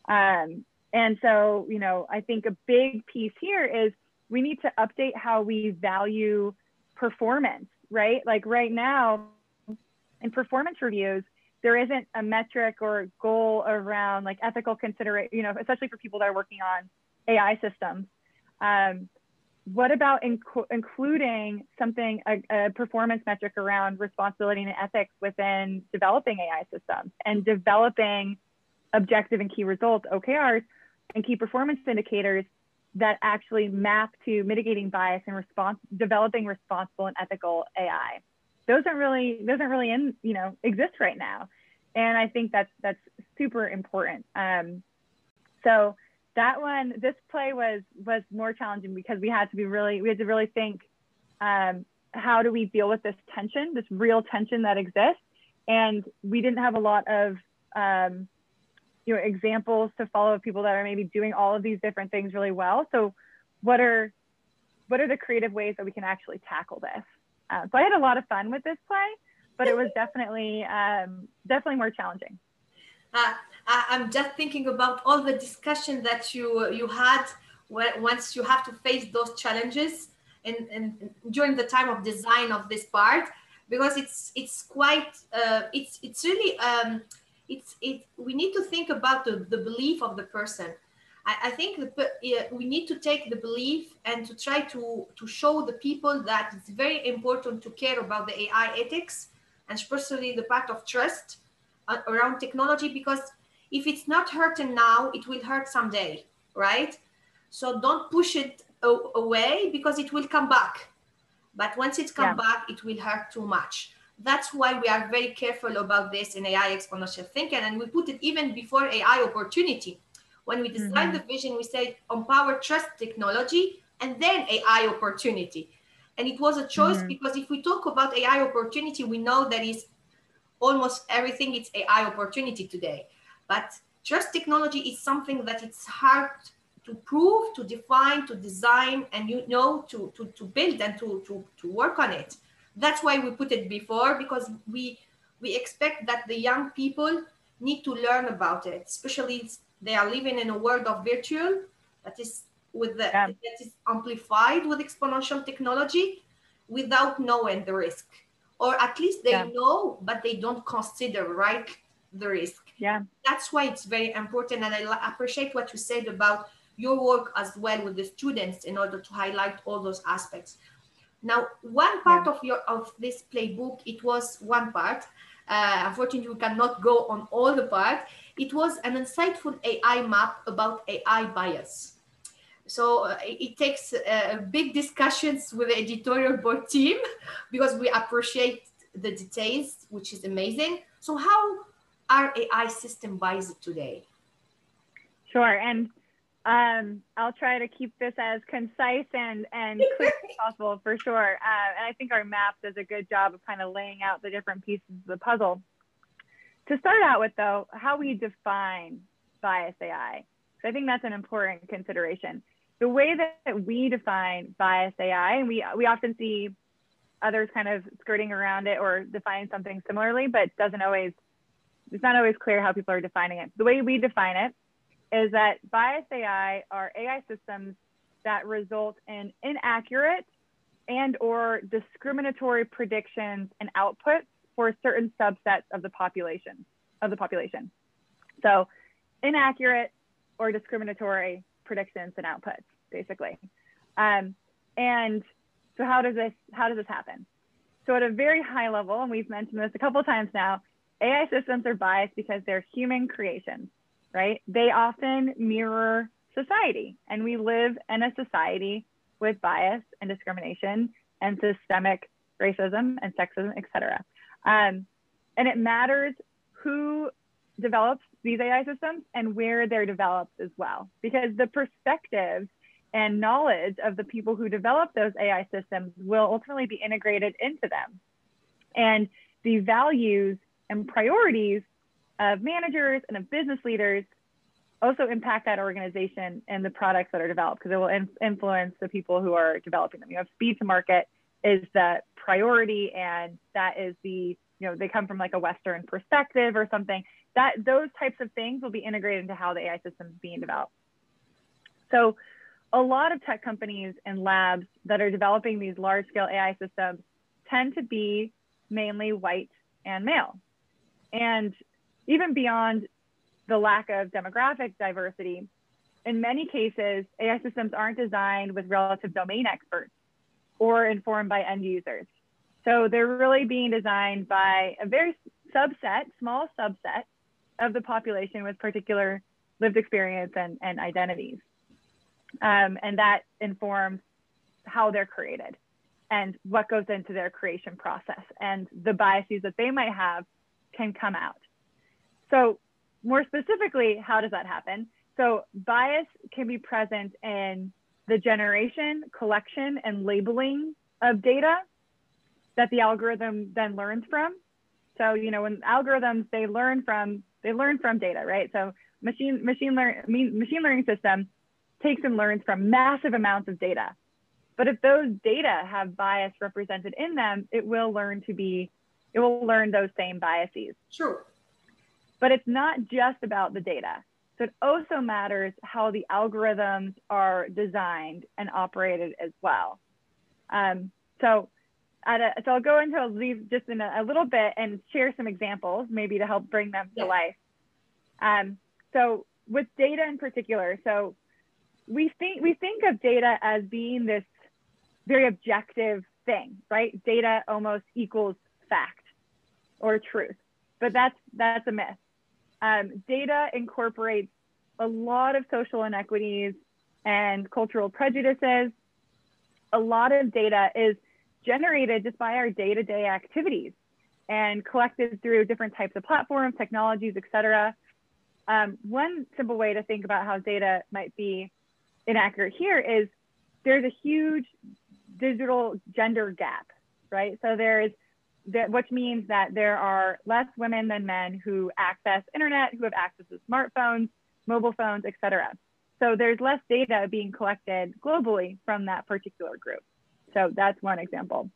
Um, and so, you know, I think a big piece here is we need to update how we value performance, right? Like right now, in performance reviews, there isn't a metric or goal around like ethical consideration, you know, especially for people that are working on AI systems. Um, what about inc- including something, a, a, performance metric around responsibility and ethics within developing AI systems and developing objective and key results, OKRs, and key performance indicators that actually map to mitigating bias and response, developing responsible and ethical AI. Those aren't really, those aren't really in, you know, exist right now. And I think that's, that's super important. Um, so that one, this play was was more challenging because we had to be really, we had to really think, um, how do we deal with this tension, this real tension that exists, and we didn't have a lot of, um, you know, examples to follow of people that are maybe doing all of these different things really well. So, what are what are the creative ways that we can actually tackle this? Uh, so I had a lot of fun with this play, but it was definitely um, definitely more challenging. Uh, I, am just thinking about all the discussion that you you had once you have to face those challenges and, and during the time of design of this part because it's it's quite uh, it's it's really um, it's it we need to think about the, the belief of the person I, I think the, we need to take the belief and to try to to show the people that it's very important to care about the AI ethics and especially the part of trust uh, around technology because if it's not hurting now, it will hurt someday, right? So don't push it away because it will come back. But once it comes yeah. back, it will hurt too much. That's why we are very careful about this in AI exponential thinking. And we put it even before AI opportunity. When we design mm-hmm. the vision, we say empower trust technology and then AI opportunity. And it was a choice mm-hmm. because if we talk about AI opportunity, we know that is almost everything it's AI opportunity today. But trust technology is something that it's hard to prove, to define, to design, and you know to to, to build and to, to to work on it. That's why we put it before because we we expect that the young people need to learn about it, especially they are living in a world of virtual that is with the yeah. that is amplified with exponential technology without knowing the risk or at least they yeah. know but they don't consider right the risk yeah that's why it's very important and i appreciate what you said about your work as well with the students in order to highlight all those aspects now one part yeah. of your of this playbook it was one part uh, unfortunately we cannot go on all the part it was an insightful ai map about ai bias so uh, it takes uh, big discussions with the editorial board team because we appreciate the details, which is amazing. So how are AI system biased today? Sure, and um, I'll try to keep this as concise and, and clear as possible for sure. Uh, and I think our map does a good job of kind of laying out the different pieces of the puzzle. To start out with though, how we define bias AI. So I think that's an important consideration the way that we define bias AI, and we, we often see others kind of skirting around it or defining something similarly, but doesn't always, it's not always clear how people are defining it. The way we define it is that bias AI are AI systems that result in inaccurate and or discriminatory predictions and outputs for certain subsets of the population of the population. So inaccurate or discriminatory predictions and outputs, basically. Um, and so how does this how does this happen? So at a very high level, and we've mentioned this a couple times now, AI systems are biased because they're human creations, right? They often mirror society, and we live in a society with bias and discrimination and systemic racism and sexism, etc. Um, and it matters who develops these AI systems and where they're developed as well. Because the perspectives and knowledge of the people who develop those AI systems will ultimately be integrated into them. And the values and priorities of managers and of business leaders also impact that organization and the products that are developed because it will in influence the people who are developing them. You have speed to market is the priority and that is the, you know, they come from like a Western perspective or something that those types of things will be integrated into how the AI system is being developed. So a lot of tech companies and labs that are developing these large scale AI systems tend to be mainly white and male. And even beyond the lack of demographic diversity, in many cases, AI systems aren't designed with relative domain experts or informed by end users. So they're really being designed by a very subset, small subset of the population with particular lived experience and, and identities. Um, and that informs how they're created and what goes into their creation process and the biases that they might have can come out. So more specifically, how does that happen? So bias can be present in the generation, collection, and labeling of data that the algorithm then learns from. So, you know, when algorithms, they learn from they learn from data, right? So machine machine learn machine learning system takes and learns from massive amounts of data. But if those data have bias represented in them, it will learn to be, it will learn those same biases. Sure. But it's not just about the data. So it also matters how the algorithms are designed and operated as well. Um, so, a, so I'll go into these just in a, a, little bit and share some examples, maybe to help bring them to yeah. life. Um, so with data in particular, so we think we think of data as being this very objective thing, right? Data almost equals fact or truth, but that's that's a myth. Um, data incorporates a lot of social inequities and cultural prejudices. A lot of data is generated just by our day-to-day activities and collected through different types of platforms, technologies, et cetera. Um, one simple way to think about how data might be inaccurate here is there's a huge digital gender gap, right? So there's that, which means that there are less women than men who access internet, who have access to smartphones, mobile phones, etc. So there's less data being collected globally from that particular group. So that's one example.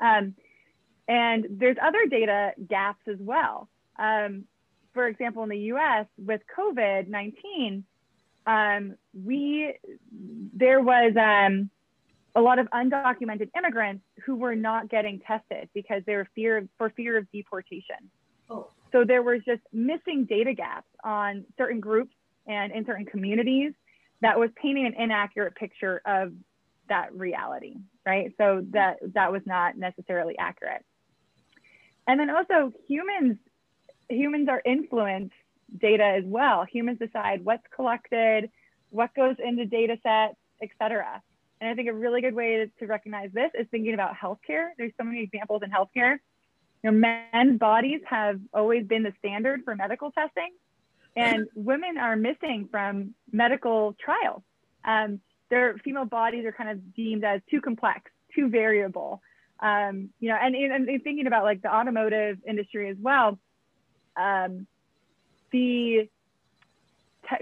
Um, and there's other data gaps as well. Um, for example, in the US with COVID-19, um, we, there was um, a lot of undocumented immigrants who were not getting tested because they were fear for fear of deportation. Oh. So there was just missing data gaps on certain groups and in certain communities that was painting an inaccurate picture of that reality, right? So that that was not necessarily accurate. And then also humans humans are influence data as well. Humans decide what's collected, what goes into data sets, et cetera. And I think a really good way to, to recognize this is thinking about healthcare. There's so many examples in healthcare. You know, men's bodies have always been the standard for medical testing, and women are missing from medical trials. Um, their female bodies are kind of deemed as too complex, too variable. Um, you know, and, and, thinking about like the automotive industry as well, um, the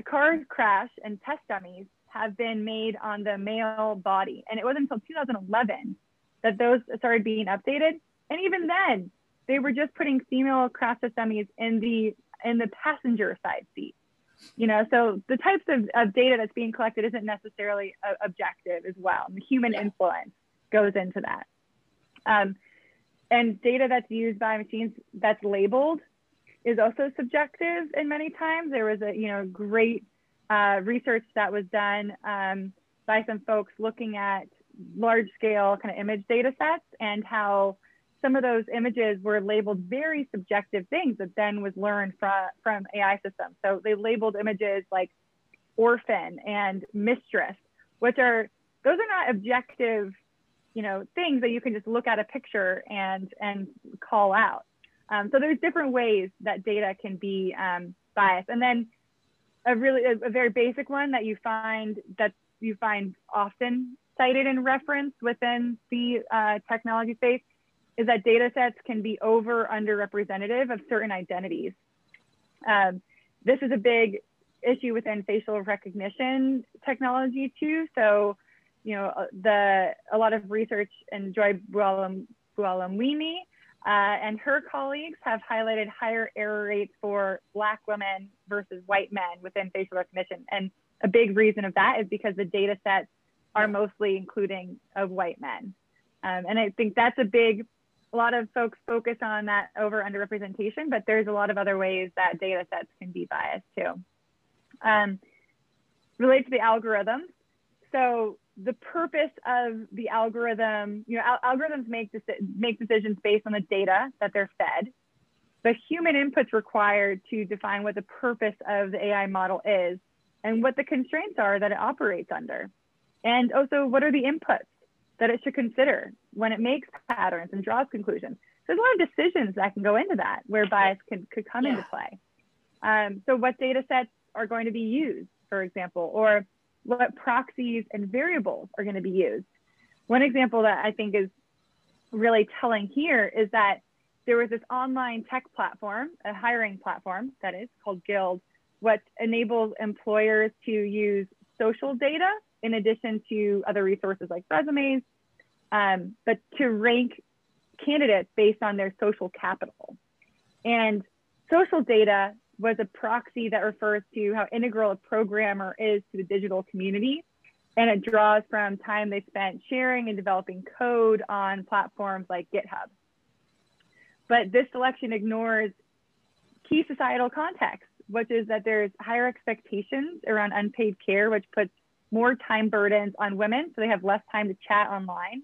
car crash and test dummies have been made on the male body. And it wasn't until 2011 that those started being updated. And even then, they were just putting female crash test dummies in the in the passenger side seat you know so the types of, of data that's being collected isn't necessarily uh, objective as well the human yeah. influence goes into that um, and data that's used by machines that's labeled is also subjective in many times there was a you know great uh, research that was done um, by some folks looking at large scale kind of image data sets and how some of those images were labeled very subjective things that then was learned from, from AI systems. So they labeled images like orphan and mistress, which are, those are not objective, you know, things that you can just look at a picture and, and call out. Um, so there's different ways that data can be um, biased. And then a really, a, a very basic one that you find that you find often cited and referenced within the uh, technology space is that data sets can be over underrepresentative of certain identities. Um, this is a big issue within facial recognition technology too. So, you know, uh, the a lot of research and Joy Buolamwini uh, and her colleagues have highlighted higher error rates for Black women versus white men within facial recognition. And a big reason of that is because the data sets are mostly including of white men. Um, and I think that's a big a lot of folks focus on that over underrepresentation, but there's a lot of other ways that data sets can be biased too. Um, related to the algorithms, so the purpose of the algorithm, you know, al algorithms make, deci make decisions based on the data that they're fed. The human inputs required to define what the purpose of the AI model is and what the constraints are that it operates under. And also, what are the inputs that it should consider when it makes patterns and draws conclusions. There's a lot of decisions that can go into that where bias can, could come yeah. into play. Um, so what data sets are going to be used, for example, or what proxies and variables are going to be used. One example that I think is really telling here is that there was this online tech platform, a hiring platform that is called Gild, what enables employers to use social data in addition to other resources like resumes, um, but to rank candidates based on their social capital. And social data was a proxy that refers to how integral a programmer is to the digital community. And it draws from time they spent sharing and developing code on platforms like GitHub. But this selection ignores key societal context, which is that there's higher expectations around unpaid care, which puts more time burdens on women, so they have less time to chat online.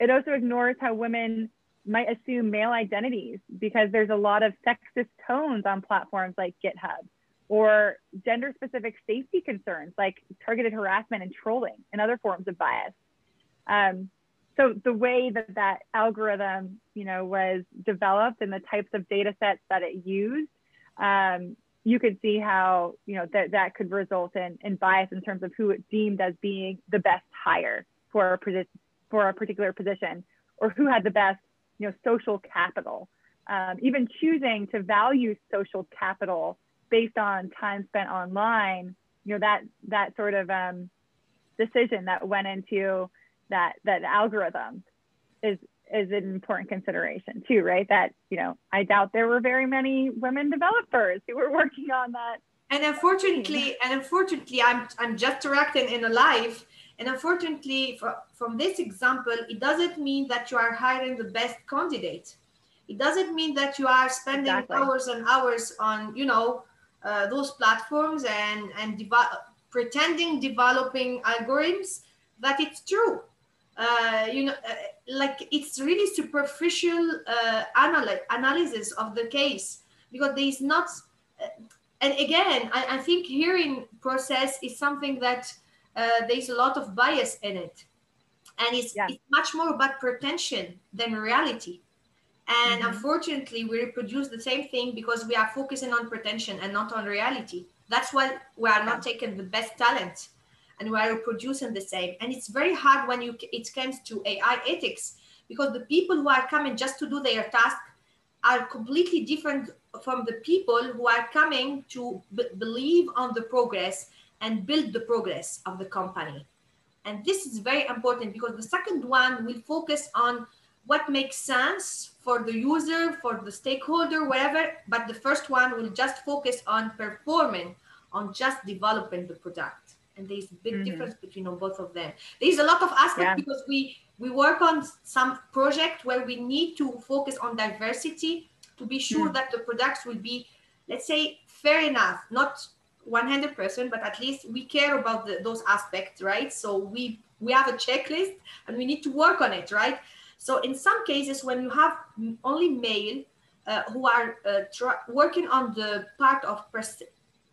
It also ignores how women might assume male identities because there's a lot of sexist tones on platforms like GitHub or gender specific safety concerns like targeted harassment and trolling and other forms of bias. Um, so the way that that algorithm, you know, was developed and the types of data sets that it used um, you could see how you know that that could result in, in bias in terms of who it deemed as being the best hire for a for a particular position or who had the best you know, social capital. Um, even choosing to value social capital based on time spent online, you know, that that sort of um, decision that went into that that algorithm is is an important consideration too, right? That you know, I doubt there were very many women developers who were working on that. And unfortunately, and unfortunately, I'm I'm just directing in a live. And unfortunately, for, from this example, it doesn't mean that you are hiring the best candidate. It doesn't mean that you are spending exactly. hours and hours on, you know, uh, those platforms and and develop, pretending developing algorithms that it's true uh, you know, uh, like it's really superficial uh, analy- analysis of the case because there is not. Uh, and again, I, I, think hearing process is something that uh, there's a lot of bias in it, and it's, yeah. it's much more about pretension than reality. And mm-hmm. unfortunately, we reproduce the same thing because we are focusing on pretension and not on reality. That's why we are not taking the best talent and we are reproducing the same. And it's very hard when you it comes to AI ethics because the people who are coming just to do their task are completely different from the people who are coming to b- believe on the progress and build the progress of the company. And this is very important because the second one will focus on what makes sense for the user, for the stakeholder, whatever. But the first one will just focus on performing, on just developing the product and there's a big mm-hmm. difference between both of them there's a lot of aspects yeah. because we we work on some project where we need to focus on diversity to be sure mm. that the products will be let's say fair enough not 100% but at least we care about the, those aspects right? So we we have a checklist and we need to work on it right? So in some cases when you have only male uh, who are uh, working on the part of pres-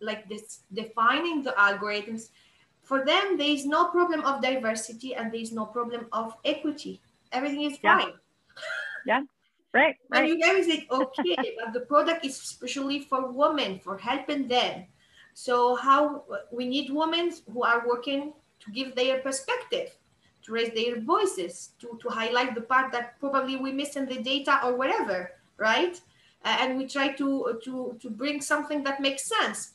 like this defining the algorithms for them there is no problem of diversity and there is no problem of equity. Everything is yeah. fine. Yeah. Right, right. and you guys say okay but the product is especially for women for helping them so how we need women who are working to give their perspective to raise their voices to, to highlight the part that probably we miss in the data or whatever right? Uh, and we try to to to bring something that makes sense.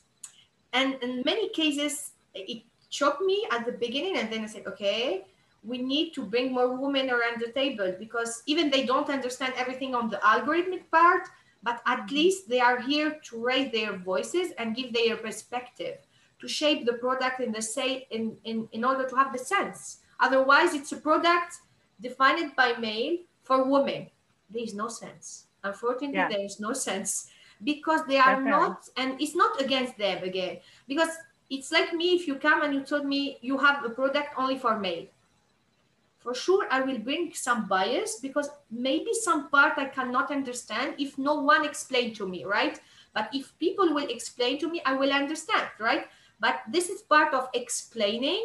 And in many cases it shocked me at the beginning and then i said okay we need to bring more women around the table because even they don't understand everything on the algorithmic part but at mm-hmm. least they are here to raise their voices and give their perspective to shape the product in the say in, in, in order to have the sense otherwise it's a product defined by male for women there is no sense unfortunately yeah. there is no sense because they are Definitely. not and it's not against them again because it's like me if you come and you told me you have a product only for male for sure i will bring some bias because maybe some part i cannot understand if no one explained to me right? But if people will explain to me i will understand right? But this is part of explaining.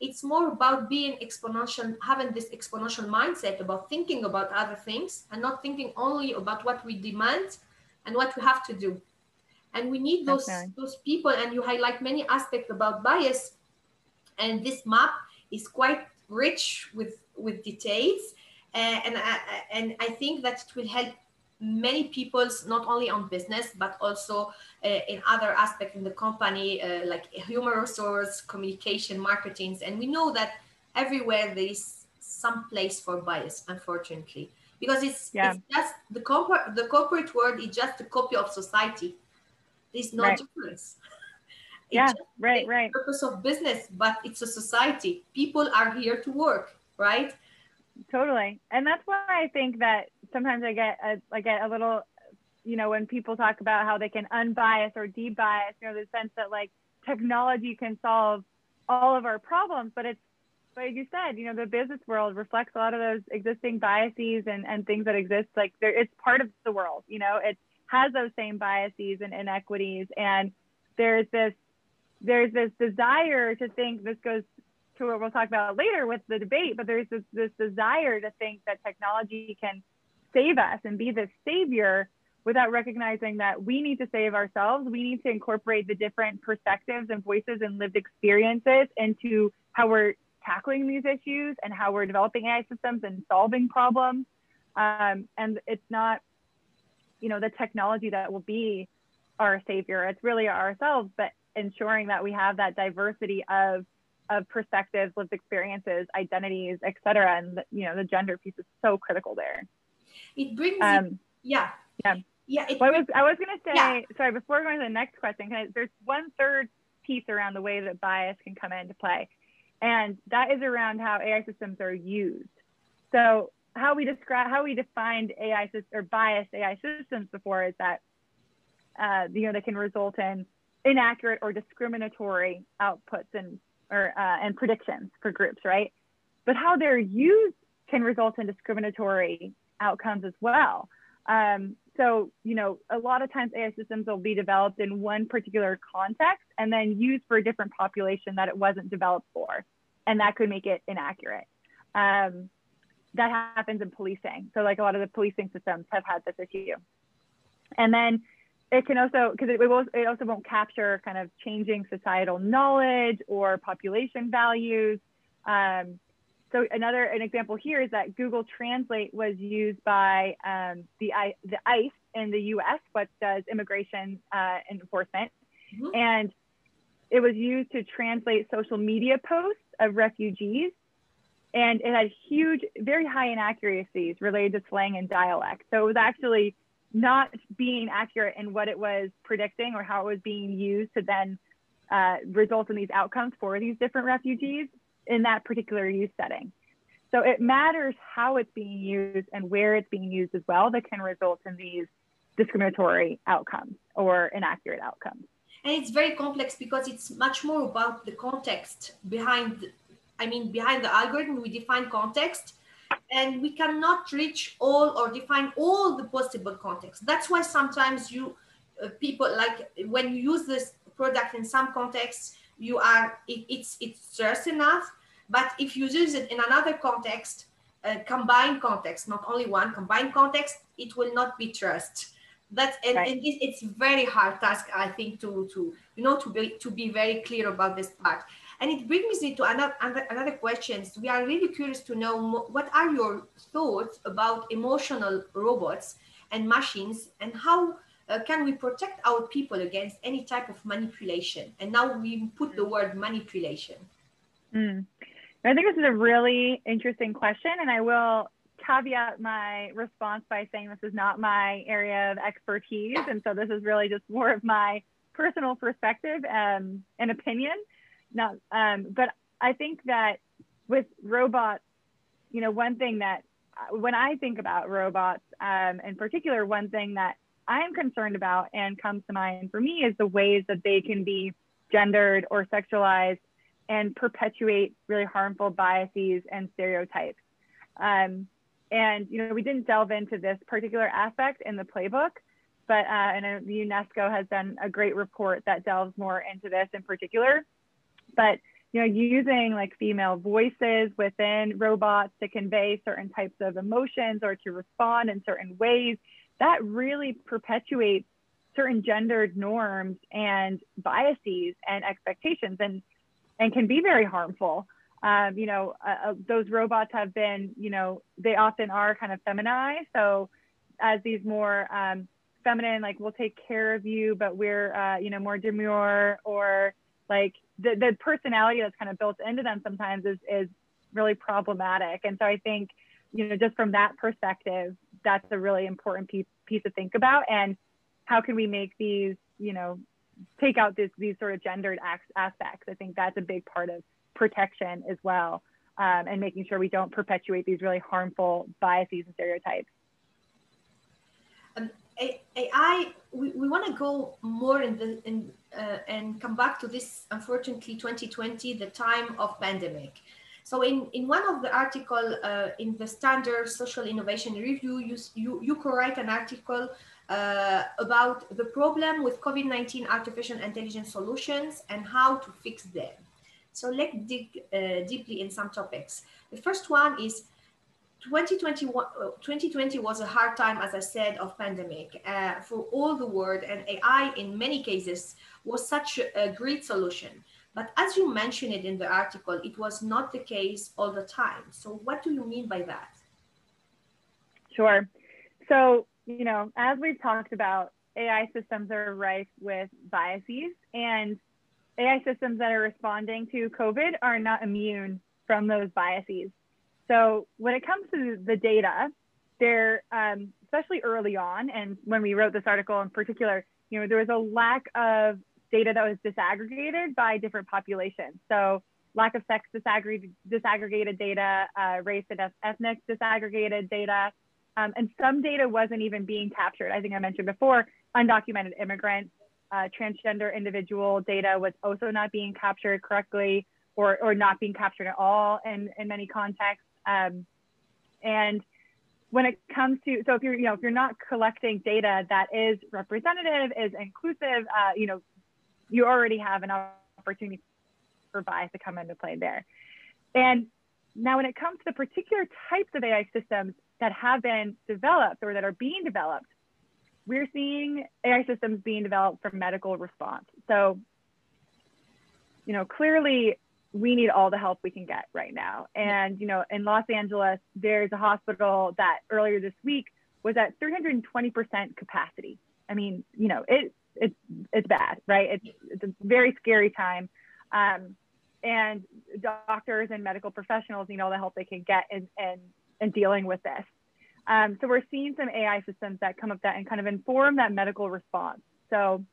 It's more about being exponential having this exponential mindset about thinking about other things and not thinking only about what we demand and what we have to do. And we need those okay. those people and you highlight many aspects about bias. And this map is quite rich with with details uh, and I, and I think that it will help many people's not only on business but also uh, in other aspects in the company uh, like human resource communication marketing and we know that everywhere there is some place for bias unfortunately because it's, yeah. it's just the corporate the corporate world is just a copy of society there's no right. difference. Yeah, right, right. Purpose of business, but it's a society. People are here to work, right? Totally, and that's why I think that sometimes I get a, I get a little, you know, when people talk about how they can unbias or debias, you know, the sense that like technology can solve all of our problems, but it's like you said, you know, the business world reflects a lot of those existing biases and, and things that exist. Like there, it's part of the world, you know, it has those same biases and inequities. And there's this there's this desire to think this goes to what we'll talk about later with the debate, but there's this, this desire to think that technology can save us and be the savior without recognizing that we need to save ourselves. We need to incorporate the different perspectives and voices and lived experiences into how we're tackling these issues and how we're developing AI systems and solving problems Um, and it's not, you know, the technology that will be our savior. It's really ourselves, but ensuring that we have that diversity of of perspectives, lived experiences, identities, et cetera. And you know, the gender piece is so critical there. It brings um, it, yeah. Yeah. Yeah. Well, I was I was gonna say, yeah. sorry, before going to the next question, I, there's one third piece around the way that bias can come into play. And that is around how AI systems are used. So how we describe how we defined AI systems or biased AI systems before is that uh, you know they can result in inaccurate or discriminatory outputs and or uh, and predictions for groups, right? But how they're used can result in discriminatory outcomes as well. Um, so, you know, a lot of times AI systems will be developed in one particular context and then used for a different population that it wasn't developed for. And that could make it inaccurate. Um, that happens in policing. So, like a lot of the policing systems have had this issue. And then it can also, because it, it, it also won't capture kind of changing societal knowledge or population values. Um, so another an example here is that Google Translate was used by um, the, the ICE in the U.S., what does immigration uh, enforcement, mm-hmm. and it was used to translate social media posts of refugees, and it had huge, very high inaccuracies related to slang and dialect. So it was actually not being accurate in what it was predicting or how it was being used to then uh, result in these outcomes for these different refugees in that particular use setting. So it matters how it's being used and where it's being used as well that can result in these discriminatory outcomes or inaccurate outcomes. And it's very complex because it's much more about the context behind, I mean, behind the algorithm, we define context and we cannot reach all or define all the possible context. That's why sometimes you, uh, people like when you use this product in some contexts, you are, it, it's, it's just enough but if you use it in another context, a combined context, not only one combined context, it will not be trust. That's and, right. and it's very hard task, I think, to to you know to be to be very clear about this part. And it brings me to another another questions. We are really curious to know what are your thoughts about emotional robots and machines, and how uh, can we protect our people against any type of manipulation? And now we put the word manipulation. Mm. I think this is a really interesting question, and I will caveat my response by saying this is not my area of expertise, and so this is really just more of my personal perspective um, and opinion. Not, um, but I think that with robots, you know, one thing that uh, when I think about robots, um, in particular, one thing that I am concerned about and comes to mind for me is the ways that they can be gendered or sexualized and perpetuate really harmful biases and stereotypes. Um, and you know, we didn't delve into this particular aspect in the playbook, but uh, and the UNESCO has done a great report that delves more into this in particular. But you know, using like female voices within robots to convey certain types of emotions or to respond in certain ways, that really perpetuates certain gendered norms and biases and expectations. And and can be very harmful. Um, you know, uh, uh, those robots have been, you know, they often are kind of feminized. So as these more um, feminine, like we'll take care of you, but we're, uh, you know, more demure or like the, the personality that's kind of built into them sometimes is, is really problematic. And so I think, you know, just from that perspective, that's a really important piece, piece to think about. And how can we make these, you know, take out this, these sort of gendered aspects. I think that's a big part of protection as well, um, and making sure we don't perpetuate these really harmful biases and stereotypes. AI, we, we want to go more in the in uh, and come back to this. Unfortunately, 2020, the time of pandemic. So in, in one of the article uh, in the Stanford Social Innovation Review, you, you, you co-write an article uh, about the problem with COVID-19 artificial intelligence solutions and how to fix them. So let's dig uh, deeply in some topics. The first one is 2020 uh, was a hard time, as I said, of pandemic uh, for all the world and AI in many cases was such a great solution. But as you mentioned it in the article, it was not the case all the time. So what do you mean by that? Sure. So, you know, as we've talked about, AI systems are rife with biases, and AI systems that are responding to COVID are not immune from those biases. So, when it comes to the data, there, um, especially early on, and when we wrote this article in particular, you know, there was a lack of data that was disaggregated by different populations. So, lack of sex disaggregated, disaggregated data, uh, race and ethnic disaggregated data, um, and some data wasn't even being captured. I think I mentioned before, undocumented immigrants, uh, transgender individual data was also not being captured correctly or, or not being captured at all in, in many contexts. Um, and when it comes to, so if you're, you know, if you're not collecting data that is representative, is inclusive, uh, you know, you already have an opportunity for bias to come into play there. And now when it comes to the particular types of AI systems that have been developed or that are being developed, we're seeing AI systems being developed for medical response. So, you know, clearly we need all the help we can get right now. And, you know, in Los Angeles, there's a hospital that earlier this week was at 320% capacity. I mean, you know, it, it's, it's bad, right? It's, it's a very scary time. Um, and doctors and medical professionals need all the help they can get in, in, in dealing with this. Um, so we're seeing some AI systems that come up that and kind of inform that medical response. So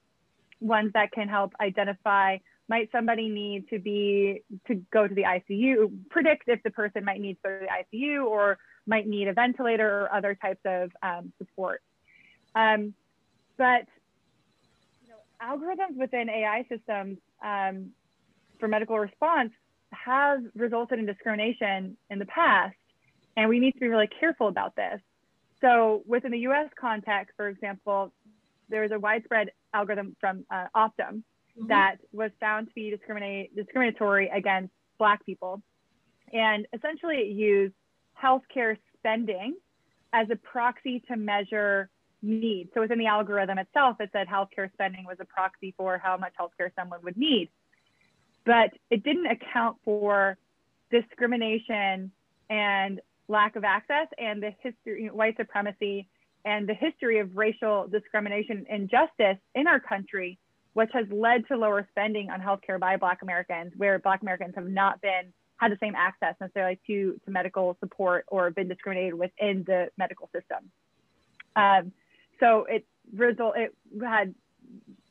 ones that can help identify might somebody need to be to go to the ICU, predict if the person might need to go to the ICU or might need a ventilator or other types of um, support. Um, but you know, algorithms within AI systems um, for medical response have resulted in discrimination in the past, and we need to be really careful about this. So within the US context, for example, there's a widespread algorithm from uh, Optum mm-hmm. that was found to be discriminate, discriminatory against Black people. And essentially, it used healthcare spending as a proxy to measure need. So within the algorithm itself, it said healthcare spending was a proxy for how much healthcare someone would need. But it didn't account for discrimination and lack of access and the history, white supremacy and the history of racial discrimination and injustice in our country, which has led to lower spending on healthcare by Black Americans, where Black Americans have not been had the same access necessarily to, to medical support or been discriminated within the medical system. Um, so it result it had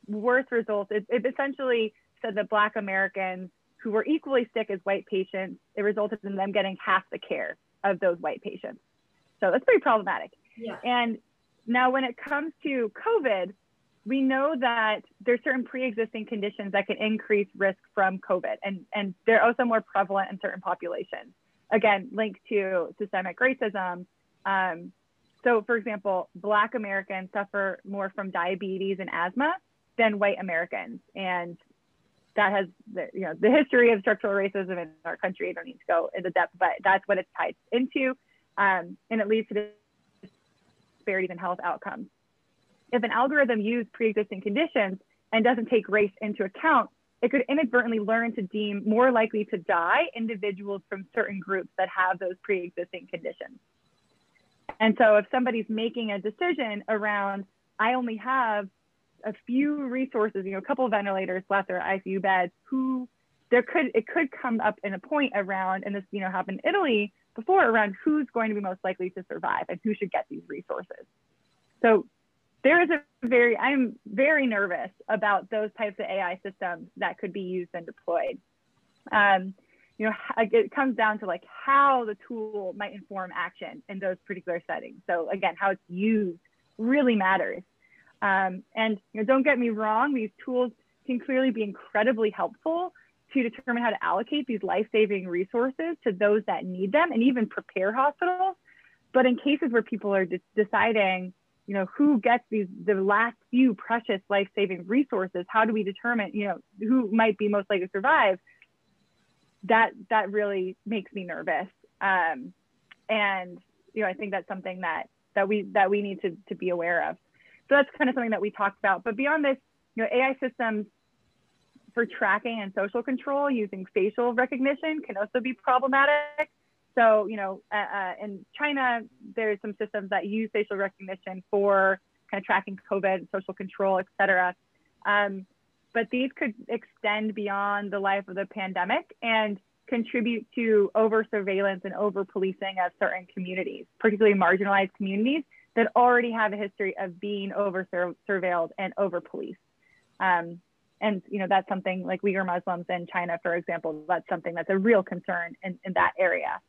worse results. It, it essentially said that Black Americans who were equally sick as white patients, it resulted in them getting half the care of those white patients. So that's pretty problematic. Yeah. And now when it comes to COVID, we know that there's certain pre-existing conditions that can increase risk from COVID, and, and they're also more prevalent in certain populations. Again, linked to systemic racism. Um, so, for example, Black Americans suffer more from diabetes and asthma than white Americans, and that has the, you know the history of structural racism in our country. I don't need to go into depth, but that's what it's tied into, um, and it leads to disparities in health outcomes. If an algorithm used pre-existing conditions and doesn't take race into account, it could inadvertently learn to deem more likely to die individuals from certain groups that have those pre-existing conditions. And so if somebody's making a decision around, I only have a few resources, you know, a couple ventilators left or ICU beds, who there could it could come up in a point around, and this you know happened in Italy before around who's going to be most likely to survive and who should get these resources. So there is a very I'm very nervous about those types of AI systems that could be used and deployed. Um, you know, it comes down to like how the tool might inform action in those particular settings. So again, how it's used really matters. Um, and you know, don't get me wrong, these tools can clearly be incredibly helpful to determine how to allocate these life-saving resources to those that need them and even prepare hospitals. But in cases where people are de deciding, you know, who gets these the last few precious life-saving resources, how do we determine, you know, who might be most likely to survive? That that really makes me nervous. Um, and you know, I think that's something that that we that we need to to be aware of. So that's kind of something that we talked about. But beyond this, you know, AI systems for tracking and social control using facial recognition can also be problematic. So, you know, uh, uh, in China, there's some systems that use facial recognition for kind of tracking COVID, social control, et cetera. Um, but these could extend beyond the life of the pandemic and contribute to over surveillance and over policing of certain communities, particularly marginalized communities that already have a history of being over surveilled and over policed. Um, and you know that's something like Uyghur Muslims in China, for example, that's something that's a real concern in, in that area.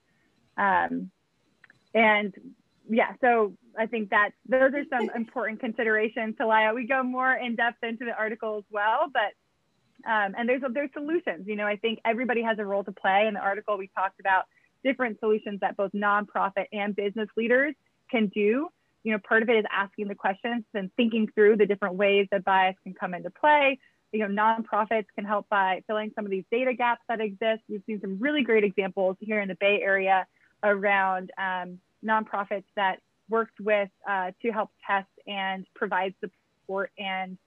Um, and yeah, so I think that those are some important considerations to lie out. We go more in depth into the article as well, but um, and there's there's solutions. You know, I think everybody has a role to play. In the article, we talked about different solutions that both nonprofit and business leaders can do. You know, part of it is asking the questions and thinking through the different ways that bias can come into play. You know, nonprofits can help by filling some of these data gaps that exist. We've seen some really great examples here in the Bay Area around um, nonprofits that worked with uh, to help test and provide support and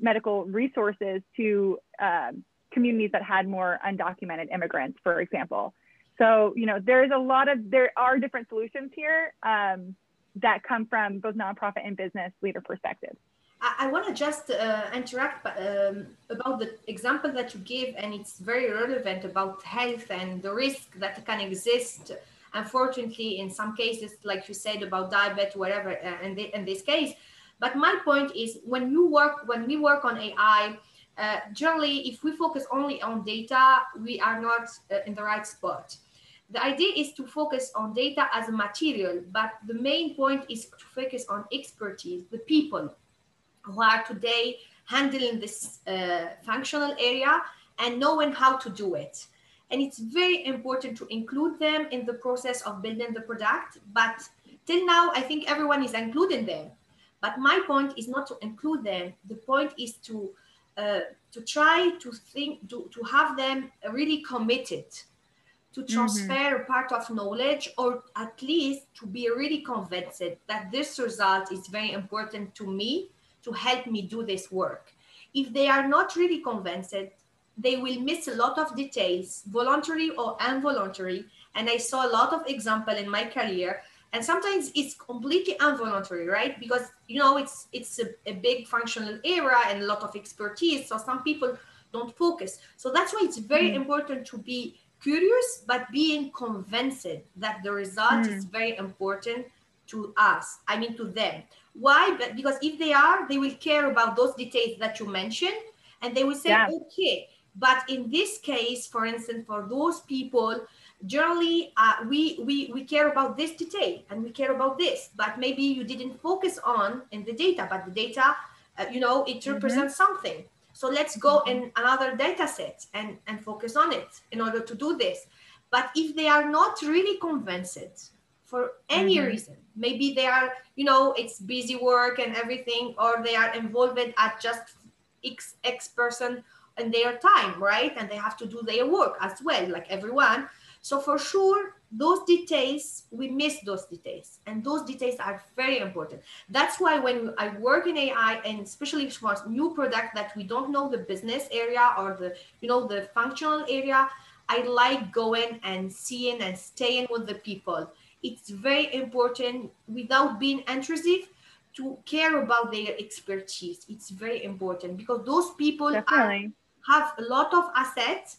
medical resources to um, communities that had more undocumented immigrants, for example. So, you know, there's a lot of, there are different solutions here um, that come from both nonprofit and business leader perspectives. I, want to just uh, interact um, about the example that you gave, and it's very relevant about health and the risk that can exist. Unfortunately, in some cases, like you said about diabetes, whatever, uh, in, the, in this case, but my point is when you work, when we work on AI, uh, generally, if we focus only on data, we are not uh, in the right spot. The idea is to focus on data as a material, but the main point is to focus on expertise, the people who are today handling this uh, functional area and knowing how to do it. And it's very important to include them in the process of building the product. But till now, I think everyone is including them. But my point is not to include them. The point is to uh, to try to think to, to have them really committed to mm-hmm. transfer mm-hmm. part of knowledge or at least to be really convinced that this result is very important to me to help me do this work if they are not really convinced they will miss a lot of details voluntary or involuntary. And i saw a lot of example in my career. And sometimes it's completely involuntary right? Because you know it's it's a, a, big functional area and a lot of expertise. So some people don't focus. So that's why it's very mm. important to be curious but being convinced that the result mm. is very important to us i mean to them. Why? But because if they are they will care about those details that you mentioned. And they will say yeah. okay but in this case for instance for those people generally uh, we, we we care about this detail and we care about this but maybe you didn't focus on in the data but the data uh, you know it mm-hmm. represents mm-hmm. something so let's go mm-hmm. in another data set and and focus on it in order to do this but if they are not really convinced for any mm-hmm. reason maybe they are you know it's busy work and everything or they are involved at just x x person in their time right and they have to do their work as well like everyone so for sure, those details, we miss those details. And those details are very important. That's why when I work in AI and especially for new product that we don't know the business area or the, you know, the functional area, I like going and seeing and staying with the people. It's very important without being intrusive to care about their expertise. It's very important because those people are, have a lot of assets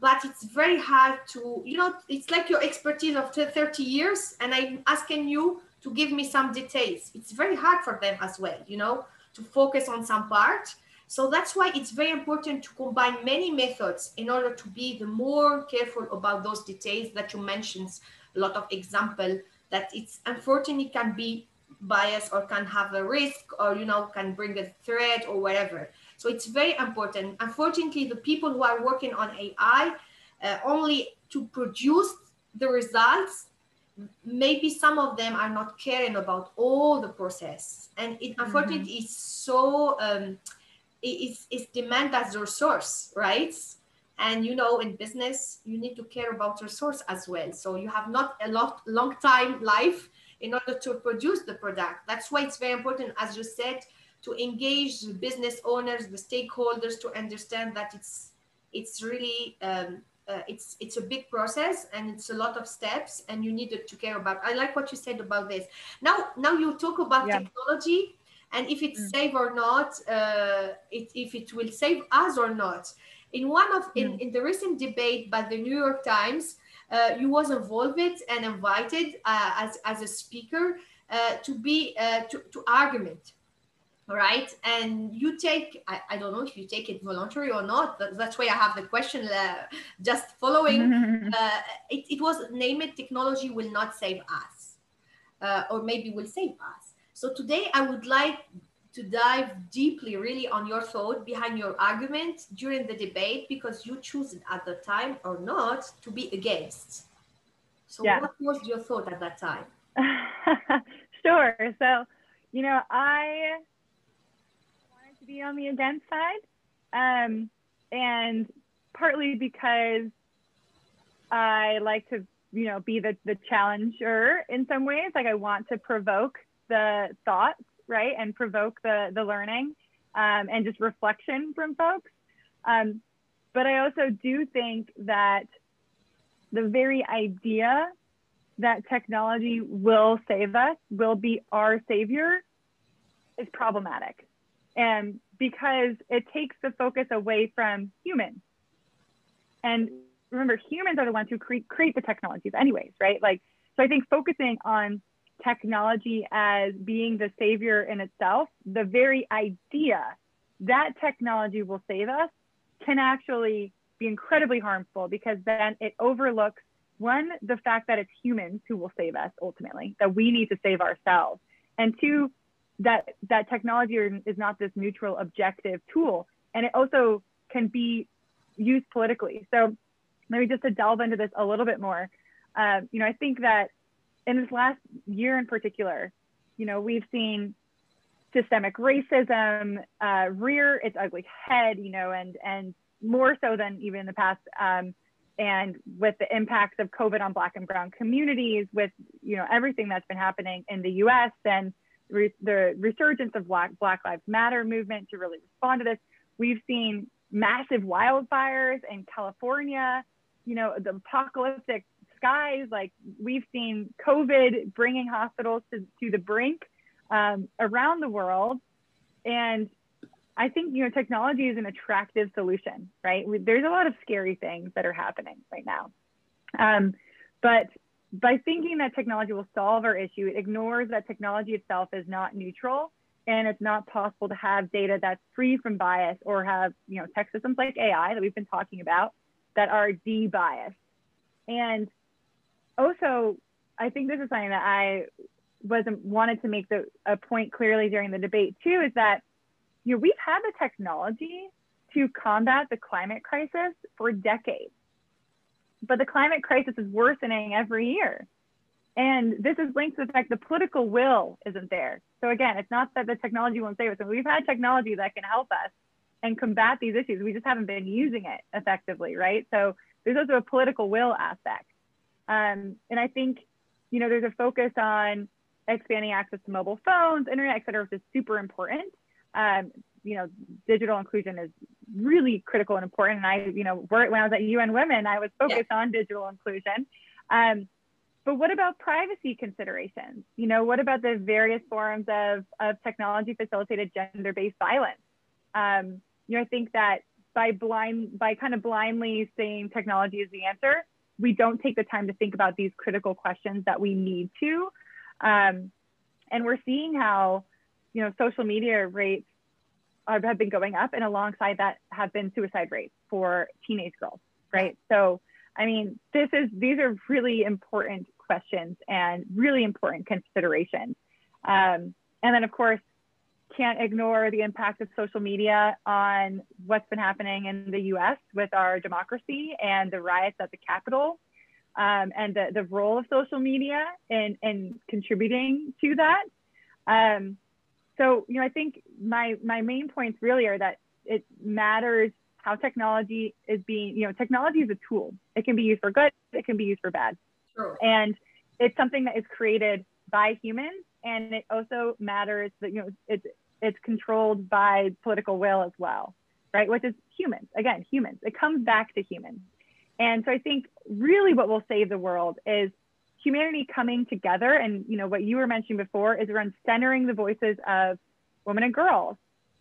but it's very hard to you know it's like your expertise of 30 years and i'm asking you to give me some details. It's very hard for them as well you know to focus on some part. So that's why it's very important to combine many methods in order to be the more careful about those details that you mentioned. A lot of example that it's unfortunately can be biased or can have a risk or you know can bring a threat or whatever so it's very important. Unfortunately, the people who are working on AI uh, only to produce the results, maybe some of them are not caring about all the process. And it mm-hmm. unfortunately mm-hmm. is so, um, it's, it's demand as resource, right? and you know in business you need to care about resource as well so you have not a lot long time life in order to produce the product that's why it's very important as you said to engage the business owners, the stakeholders to understand that it's it's really um, uh, it's it's a big process and it's a lot of steps and you needed to care about i like what you said about this now now you talk about yeah. technology and if it's mm. safe or not uh, it, if it will save us or not in one of mm. in, in the recent debate by the new york times uh, you was involved and invited uh, as, as a speaker uh, to be uh, to, to argument right? And you take I, I don't know if you take it voluntary or not but that's why i have the question uh, just following. Uh, it, it was name it technology will not save us uh, or maybe will save us. So today i would like to dive deeply really on your thought behind your argument during the debate because you choose it at the time or not to be against. So yeah. what was your thought at that time? Sure. So you know i to be on the against side. Um, and partly because I like to, you know, be the, the challenger in some ways. Like I want to provoke the thoughts, right? And provoke the, the learning um, and just reflection from folks. Um, but I also do think that the very idea that technology will save us, will be our savior, is problematic and because it takes the focus away from humans. And remember, humans are the ones who create, create the technologies, anyways, right? Like, so I think focusing on technology as being the savior in itself, the very idea that technology will save us can actually be incredibly harmful because then it overlooks one, the fact that it's humans who will save us ultimately, that we need to save ourselves. And two, that that technology is not this neutral objective tool and it also can be used politically. So maybe just to delve into this a little bit more uh, you know i think that in this last year in particular you know we've seen systemic racism uh, rear its ugly head you know and and more so than even in the past um, and with the impacts of covid on black and brown communities with you know everything that's been happening in the us and re- the resurgence of Black, Black Lives Matter movement to really respond to this. We've seen massive wildfires in California, you know, the apocalyptic skies. Like we've seen COVID bringing hospitals to, to the brink um, around the world. And I think, you know, technology is an attractive solution, right? We, there's a lot of scary things that are happening right now. Um, but by thinking that technology will solve our issue, it ignores that technology itself is not neutral and it's not possible to have data that's free from bias or have, you know, tech systems like AI that we've been talking about that are de-biased. And also, I think this is something that I wasn't wanted to make the, a point clearly during the debate too, is that, you know, we've had the technology to combat the climate crisis for decades but the climate crisis is worsening every year. And this is linked to the fact the political will isn't there. So again, it's not that the technology won't save us. We've had technology that can help us and combat these issues. We just haven't been using it effectively, right? So there's also a political will aspect. Um, and I think, you know, there's a focus on expanding access to mobile phones, internet, et cetera, which is super important. Um, you know, digital inclusion is really critical and important. And I, you know, when I was at UN Women, I was focused yeah. on digital inclusion. Um, but what about privacy considerations? You know, what about the various forms of, of technology facilitated gender-based violence? Um, you know, I think that by blind, by kind of blindly saying technology is the answer, we don't take the time to think about these critical questions that we need to. Um, and we're seeing how, you know, social media rates have been going up, and alongside that have been suicide rates for teenage girls, right? So, I mean, this is these are really important questions and really important considerations. Um, and then, of course, can't ignore the impact of social media on what's been happening in the U.S. with our democracy and the riots at the Capitol, um, and the, the role of social media in, in contributing to that. Um, so you know i think my my main points really are that it matters how technology is being you know technology is a tool. It can be used for good it can be used for bad. Sure. and it's something that is created by humans and it also matters that you know it's it's controlled by political will as well right? Which is humans. Again humans. It comes back to humans. And so I think really what will save the world is humanity coming together. And you know what you were mentioning before is around centering the voices of women and girls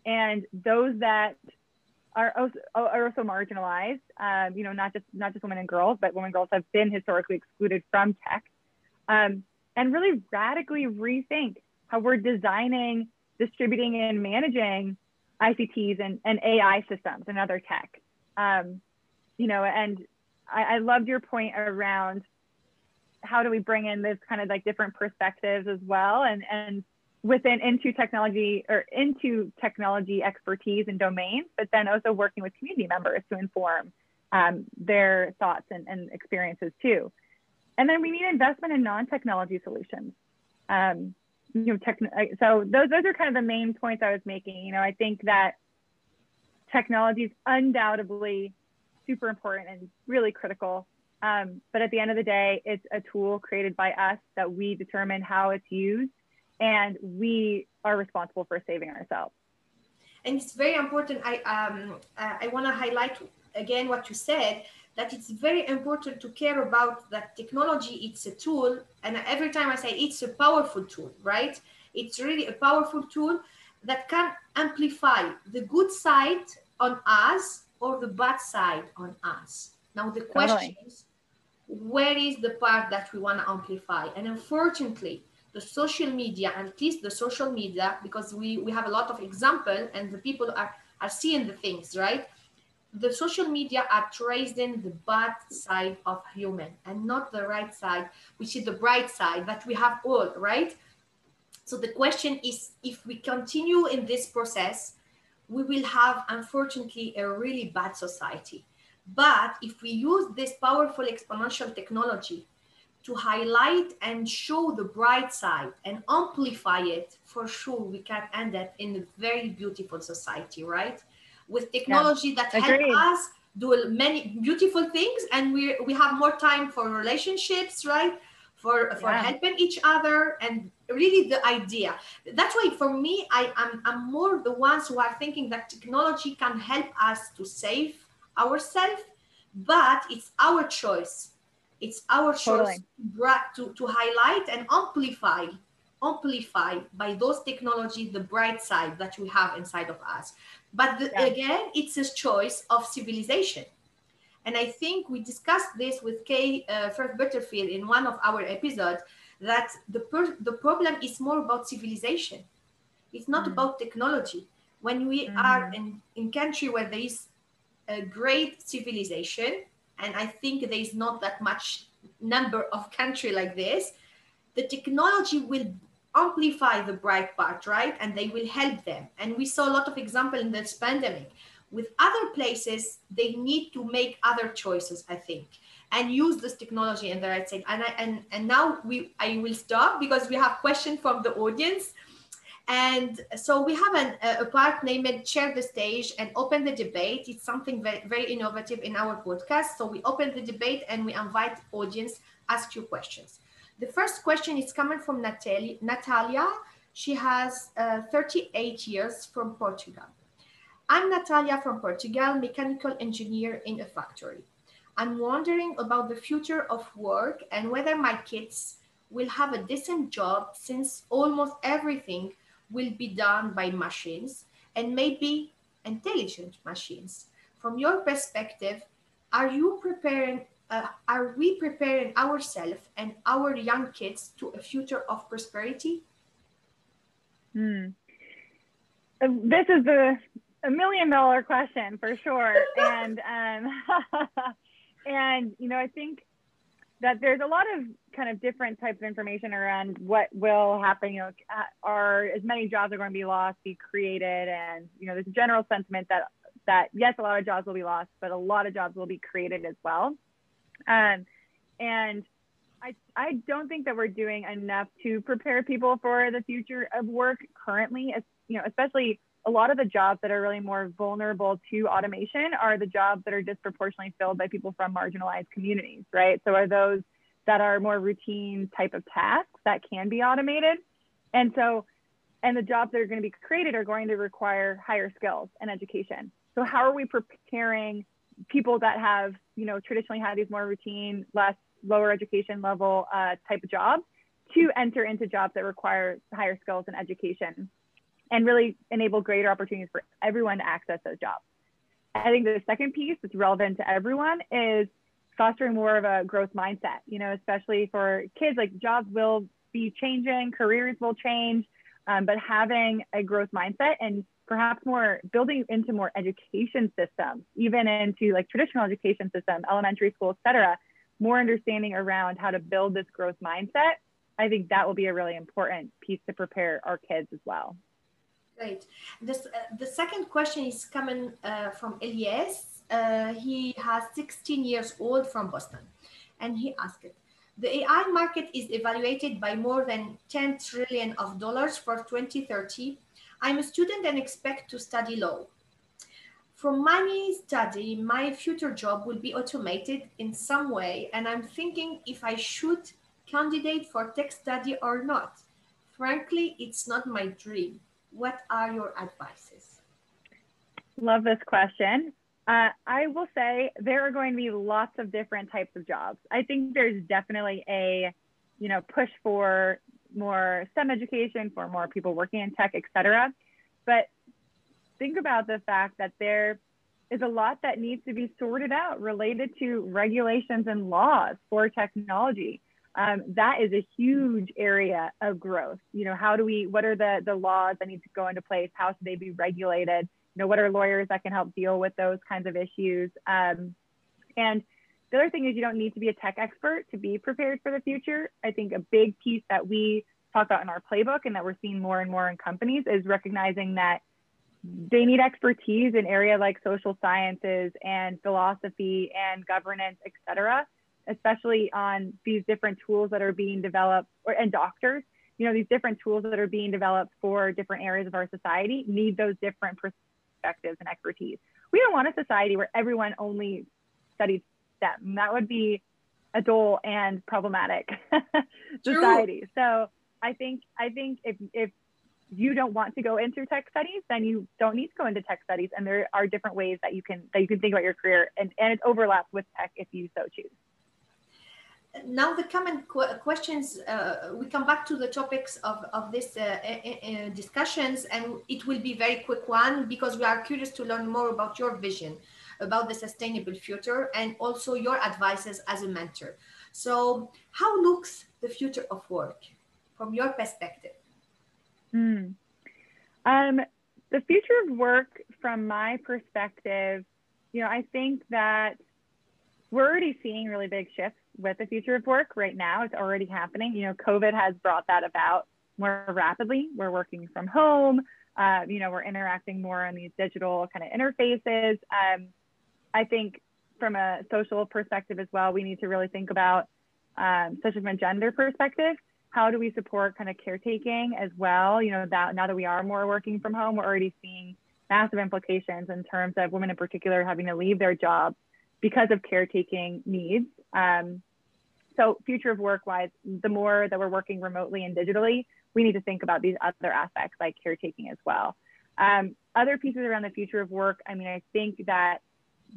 and those that are also, are also marginalized. Um, you know, not just not just women and girls, but women and girls have been historically excluded from tech. Um, and really radically rethink how we're designing, distributing, and managing ICTs and, and AI systems and other tech. Um, you know, and I, I loved your point around how do we bring in this kind of like different perspectives as well and and within into technology or into technology expertise and domains, but then also working with community members to inform um, their thoughts and, and, experiences too. And then we need investment in non-technology solutions. Um, you know, tech, so those those are kind of the main points I was making. You know, I think that technology is undoubtedly super important and really critical. Um, but at the end of the day, it's a tool created by us that we determine how it's used, and we are responsible for saving ourselves. And it's very important. I um, uh, I want to highlight again what you said that it's very important to care about that technology. It's a tool, and every time I say it's a powerful tool, right? It's really a powerful tool that can amplify the good side on us or the bad side on us. Now the question totally. is, where is the part that we want to amplify? And unfortunately, the social media, at least the social media, because we, we have a lot of example and the people are, are seeing the things, right? The social media are tracing the bad side of human and not the right side, which is the bright side that we have all, right? So the question is, if we continue in this process, we will have, unfortunately, a really bad society. But if we use this powerful exponential technology to highlight and show the bright side and amplify it, for sure we can end up in a very beautiful society, right? With technology yeah, that helps us do many beautiful things and we we have more time for relationships, right? For for yeah. helping each other and really the idea. That's why for me, I am I'm more the ones who are thinking that technology can help us to save ourselves, but it's our choice. It's our choice totally. to, to highlight and amplify, amplify by those technology the bright side that we have inside of us. But the, yeah. again, it's a choice of civilization. And I think we discussed this with Kay uh, Firth Butterfield in one of our episodes that the, per- the problem is more about civilization. It's not mm. about technology. When we mm. are in, in country where there is a great civilization, and I think there is not that much number of country like this, the technology will amplify the bright part, right? And they will help them. And we saw a lot of example in this pandemic. With other places, they need to make other choices, I think and use this technology in the right side. And I, and and now we I will stop because we have questions from the audience. And so we have an, a part named Share the Stage and Open the Debate. It's something very, very innovative in our podcast. So we open the debate and we invite audience ask you questions. The first question is coming from Natalia. Natalia. She has uh, 38 years from Portugal. I'm Natalia from Portugal, mechanical engineer in a factory. I'm wondering about the future of work and whether my kids will have a decent job since almost everything will be done by machines and maybe intelligent machines. From your perspective, are you preparing uh, are we preparing ourselves and our young kids to a future of prosperity? Hmm. Uh, this is a, a million dollar question for sure. and um, And, you know, I think that there's a lot of kind of different types of information around what will happen. You know, are as many jobs are going to be lost, be created, and you know, there's a general sentiment that that yes, a lot of jobs will be lost, but a lot of jobs will be created as well. Um, and I I don't think that we're doing enough to prepare people for the future of work currently. As, you know, especially a lot of the jobs that are really more vulnerable to automation are the jobs that are disproportionately filled by people from marginalized communities, right? So are those that are more routine type of tasks that can be automated. And so, and the jobs that are going to be created are going to require higher skills and education. So how are we preparing people that have, you know, traditionally had these more routine, less lower education level uh, type of jobs to enter into jobs that require higher skills and education and really enable greater opportunities for everyone to access those jobs. I think the second piece that's relevant to everyone is fostering more of a growth mindset, you know, especially for kids, like jobs will be changing, careers will change, um, but having a growth mindset and perhaps more building into more education systems, even into like traditional education system, elementary school, et cetera, more understanding around how to build this growth mindset. I think that will be a really important piece to prepare our kids as well. Great. This, uh, the second question is coming uh, from Elias. Uh, he has 16 years old from Boston. And he asked, the AI market is evaluated by more than 10 trillion of dollars for 2030. I'm a student and expect to study law. From my study, my future job will be automated in some way, and I'm thinking if I should candidate for tech study or not. Frankly, it's not my dream. What are your advices? Love this question. Uh, I will say there are going to be lots of different types of jobs. I think there's definitely a, you know, push for more STEM education, for more people working in tech, et cetera. But think about the fact that there is a lot that needs to be sorted out related to regulations and laws for technology. Um, that is a huge area of growth. You know, how do we, what are the, the laws that need to go into place? How should they be regulated? You know, what are lawyers that can help deal with those kinds of issues? Um, and the other thing is you don't need to be a tech expert to be prepared for the future. I think a big piece that we talk about in our playbook and that we're seeing more and more in companies is recognizing that they need expertise in area like social sciences and philosophy and governance, et cetera, especially on these different tools that are being developed or, and doctors, you know, these different tools that are being developed for different areas of our society need those different perspectives and expertise. We don't want a society where everyone only studies STEM. That would be a dull and problematic society. So I think I think if if you don't want to go into tech studies, then you don't need to go into tech studies. And there are different ways that you can that you can think about your career, and and it overlaps with tech if you so choose. Now the common qu- questions. Uh, we come back to the topics of of this uh, uh, discussions, and it will be very quick one because we are curious to learn more about your vision about the sustainable future and also your advices as a mentor. So, how looks the future of work from your perspective? Mm. Um, the future of work, from my perspective, you know, I think that we're already seeing really big shifts with the future of work right now. It's already happening. You know, COVID has brought that about more rapidly. We're working from home. Uh, you know, we're interacting more on these digital kind of interfaces. Um, I think from a social perspective as well, we need to really think about, um, such from a gender perspective, how do we support kind of caretaking as well? You know, that now that we are more working from home, we're already seeing massive implications in terms of women in particular having to leave their jobs because of caretaking needs. Um, so future of work wise, the more that we're working remotely and digitally, we need to think about these other aspects like caretaking as well. Um, other pieces around the future of work, I mean, I think that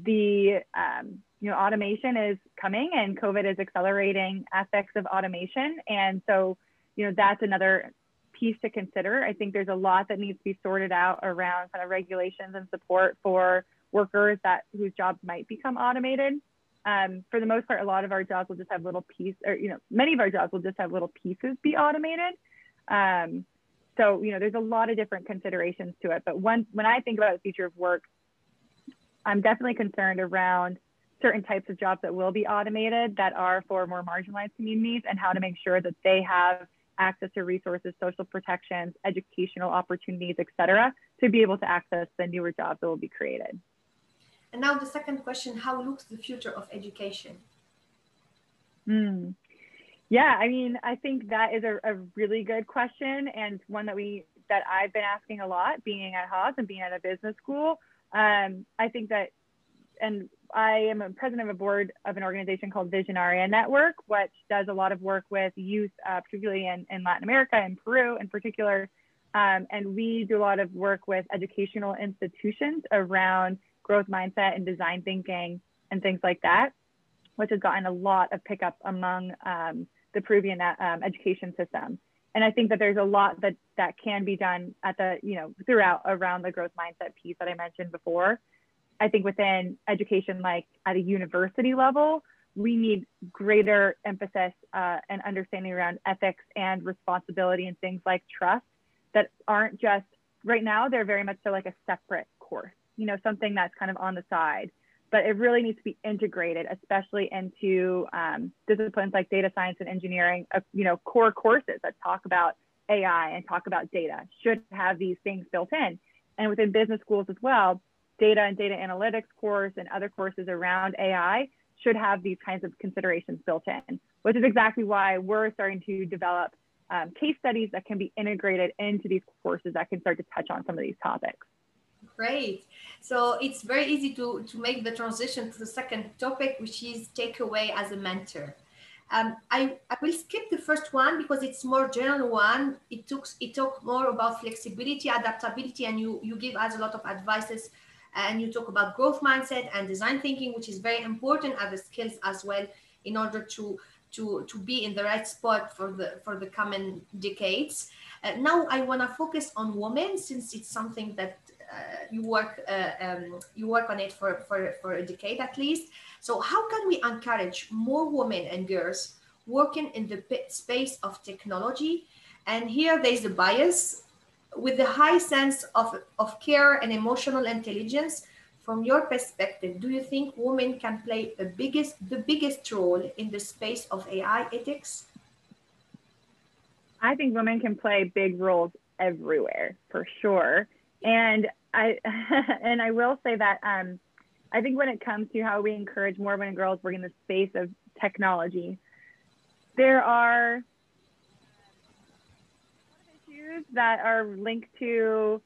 the um, you know, automation is coming and COVID is accelerating aspects of automation. And so, you know, that's another piece to consider. I think there's a lot that needs to be sorted out around kind of regulations and support for workers that whose jobs might become automated. Um, for the most part, a lot of our jobs will just have little pieces, or you know, many of our jobs will just have little pieces be automated. Um, so you know, there's a lot of different considerations to it. But when when I think about the future of work, I'm definitely concerned around certain types of jobs that will be automated that are for more marginalized communities and how to make sure that they have access to resources, social protections, educational opportunities, et cetera, to be able to access the newer jobs that will be created. And now the second question, how looks the future of education? Mm. Yeah, I mean, I think that is a, a really good question and one that we that I've been asking a lot, being at Haas and being at a business school. Um, I think that and I am a president of a board of an organization called Visionaria Network, which does a lot of work with youth, uh, particularly in, in Latin America and Peru in particular. Um, and we do a lot of work with educational institutions around growth mindset and design thinking and things like that, which has gotten a lot of pickup among um, the Peruvian um, education system. And I think that there's a lot that that can be done at the, you know, throughout around the growth mindset piece that I mentioned before. I think within education, like at a university level, we need greater emphasis uh, and understanding around ethics and responsibility and things like trust that aren't just right now, they're very much so like a separate course, you know, something that's kind of on the side but it really needs to be integrated, especially into um, disciplines like data science and engineering. Uh, you know, core courses that talk about AI and talk about data should have these things built in. And within business schools as well, data and data analytics course and other courses around AI should have these kinds of considerations built in, which is exactly why we're starting to develop um, case studies that can be integrated into these courses that can start to touch on some of these topics. Great. So it's very easy to, to make the transition to the second topic, which is takeaway as a mentor. Um, I, I will skip the first one because it's more general one. It took it talk more about flexibility, adaptability, and you you give us a lot of advices, and you talk about growth mindset and design thinking, which is very important as skills as well in order to to to be in the right spot for the for the coming decades. Uh, now I want to focus on women since it's something that you work uh, um, you work on it for, for, for a decade at least. So how can we encourage more women and girls working in the space of technology? And here there's a bias with the high sense of, of care and emotional intelligence. From your perspective, do you think women can play a biggest, the biggest role in the space of AI ethics? I think women can play big roles everywhere for sure. And I and I will say that um, I think when it comes to how we encourage more women and girls working in the space of technology, there are issues that are linked to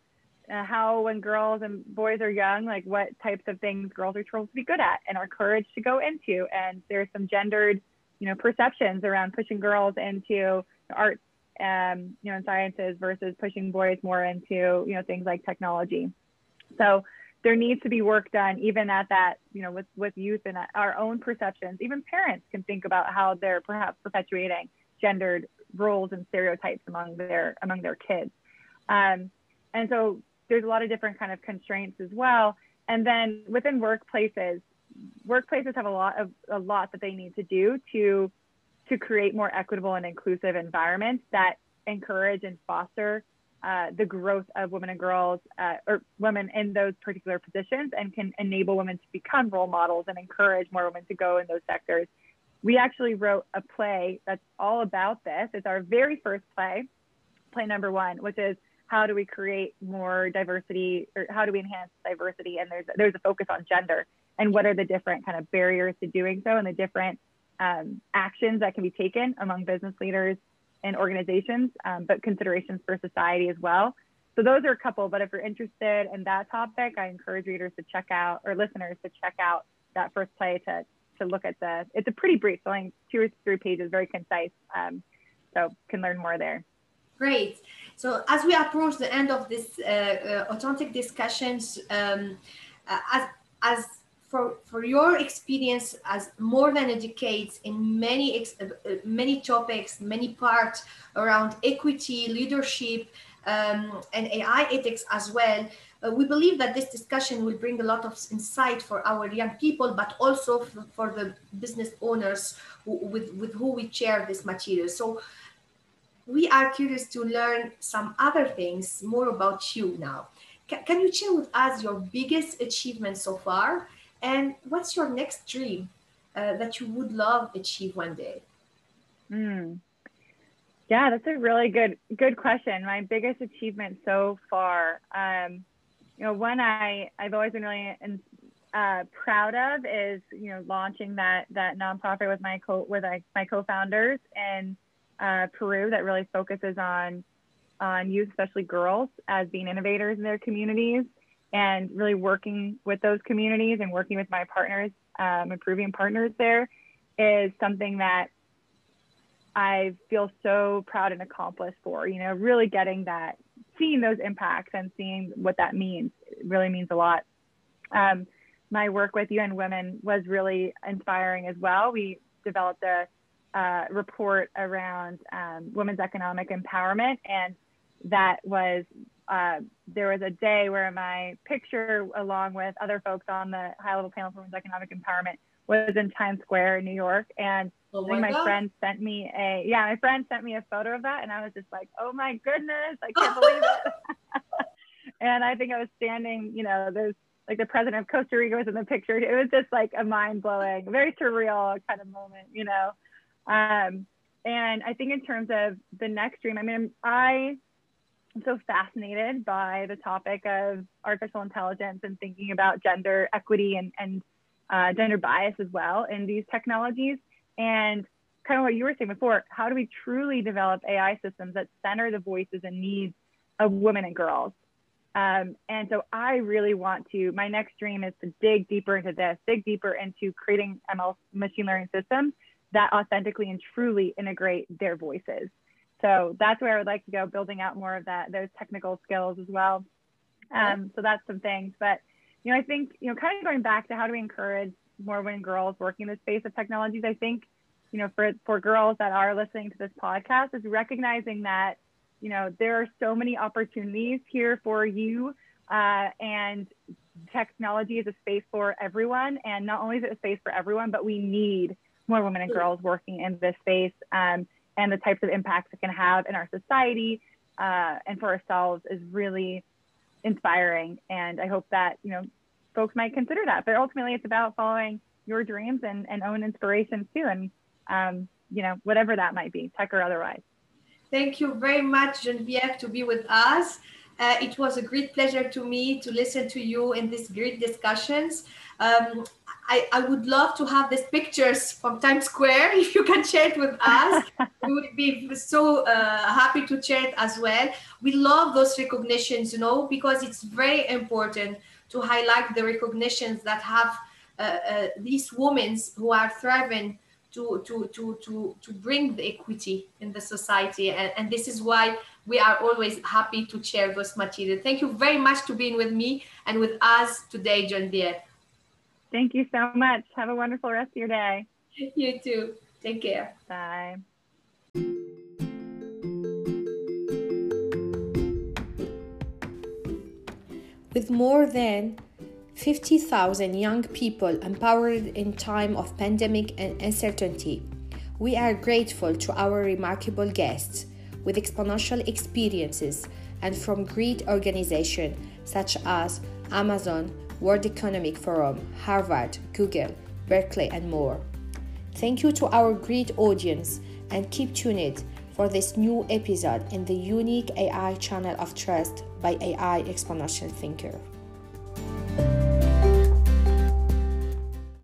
uh, how when girls and boys are young, like what types of things girls are told to be good at and are encouraged to go into. And there's some gendered, you know, perceptions around pushing girls into arts um, you know, in sciences versus pushing boys more into, you know, things like technology. So there needs to be work done even at that, you know, with, with youth and our own perceptions. Even parents can think about how they're perhaps perpetuating gendered roles and stereotypes among their among their kids. Um, and so there's a lot of different kind of constraints as well. And then within workplaces, workplaces have a lot of a lot that they need to do to to create more equitable and inclusive environments that encourage and foster uh, the growth of women and girls uh, or women in those particular positions and can enable women to become role models and encourage more women to go in those sectors. We actually wrote a play that's all about this. It's our very first play, play number one, which is how do we create more diversity or how do we enhance diversity? And there's there's a focus on gender and what are the different kind of barriers to doing so and the different um, actions that can be taken among business leaders and organizations, um, but considerations for society as well. So those are a couple, but if you're interested in that topic, I encourage readers to check out or listeners to check out that first play to to look at the. It's a pretty brief, only two or three pages, very concise. Um, so can learn more there. Great. So as we approach the end of this uh, uh, authentic discussions, um, uh, as as for, for your experience as more than a decade in many uh, many topics, many parts around equity, leadership, um, and AI ethics as well. Uh, we believe that this discussion will bring a lot of insight for our young people, but also for, for the business owners with, with who we share this material. So we are curious to learn some other things more about you now. Can, can you share with us your biggest achievement so far and what's your next dream uh, that you would love achieve one day? Mm. Yeah, that's a really good good question. My biggest achievement so far, um, you know, one I I've always been really uh, proud of is you know launching that that nonprofit with my co with my, my co-founders in uh, Peru that really focuses on on youth, especially girls, as being innovators in their communities and really working with those communities and working with my partners, um, improving partners there is something that I feel so proud and accomplished for, you know, really getting that, seeing those impacts and seeing what that means really means a lot. Um, my work with UN Women was really inspiring as well. We developed a uh, report around um, women's economic empowerment, and that was uh, there was a day where my picture, along with other folks on the high level panel for women's economic empowerment, was in Times Square in New York, and oh my, my friend sent me a yeah, my friend sent me a photo of that, and I was just like, oh my goodness, I can't believe it. and I think I was standing, you know, there's like the president of Costa Rica was in the picture. It was just like a mind blowing, very surreal kind of moment, you know. Um, and I think in terms of the next dream, I mean, I am so fascinated by the topic of artificial intelligence and thinking about gender equity and, and uh, gender bias as well in these technologies. And kind of what you were saying before, how do we truly develop AI systems that center the voices and needs of women and girls? Um, and so I really want to, my next dream is to dig deeper into this, dig deeper into creating ML machine learning systems that authentically and truly integrate their voices. So that's where I would like to go, building out more of that, those technical skills as well. Um, so that's some things. But, you know, I think, you know, kind of going back to how do we encourage more women girls working in the space of technologies, I think, you know, for, for girls that are listening to this podcast is recognizing that, you know, there are so many opportunities here for you. Uh, and technology is a space for everyone. And not only is it a space for everyone, but we need more women and girls working in this space um, and the types of impacts it can have in our society uh, and for ourselves is really inspiring. And I hope that, you know, folks might consider that. But ultimately, it's about following your dreams and, and own inspirations too. And, um, you know, whatever that might be, tech or otherwise. Thank you very much, Genevieve, to be with us. Uh, it was a great pleasure to me to listen to you in these great discussions. Um, I, I would love to have these pictures from Times Square. If you can share it with us, we would be so uh, happy to share it as well. We love those recognitions, you know, because it's very important to highlight the recognitions that have uh, uh, these women who are thriving to, to, to, to, to bring the equity in the society. And, and this is why we are always happy to share those material. Thank you very much to being with me and with us today, Genevieve. Thank you so much. Have a wonderful rest of your day. You too. Take care. Bye. With more than 50,000 young people empowered in time of pandemic and uncertainty, we are grateful to our remarkable guests with exponential experiences and from great organizations such as Amazon, World Economic Forum, Harvard, Google, Berkeley, and more. Thank you to our great audience and keep tuned for this new episode in the unique AI channel of trust by AI Exponential Thinker.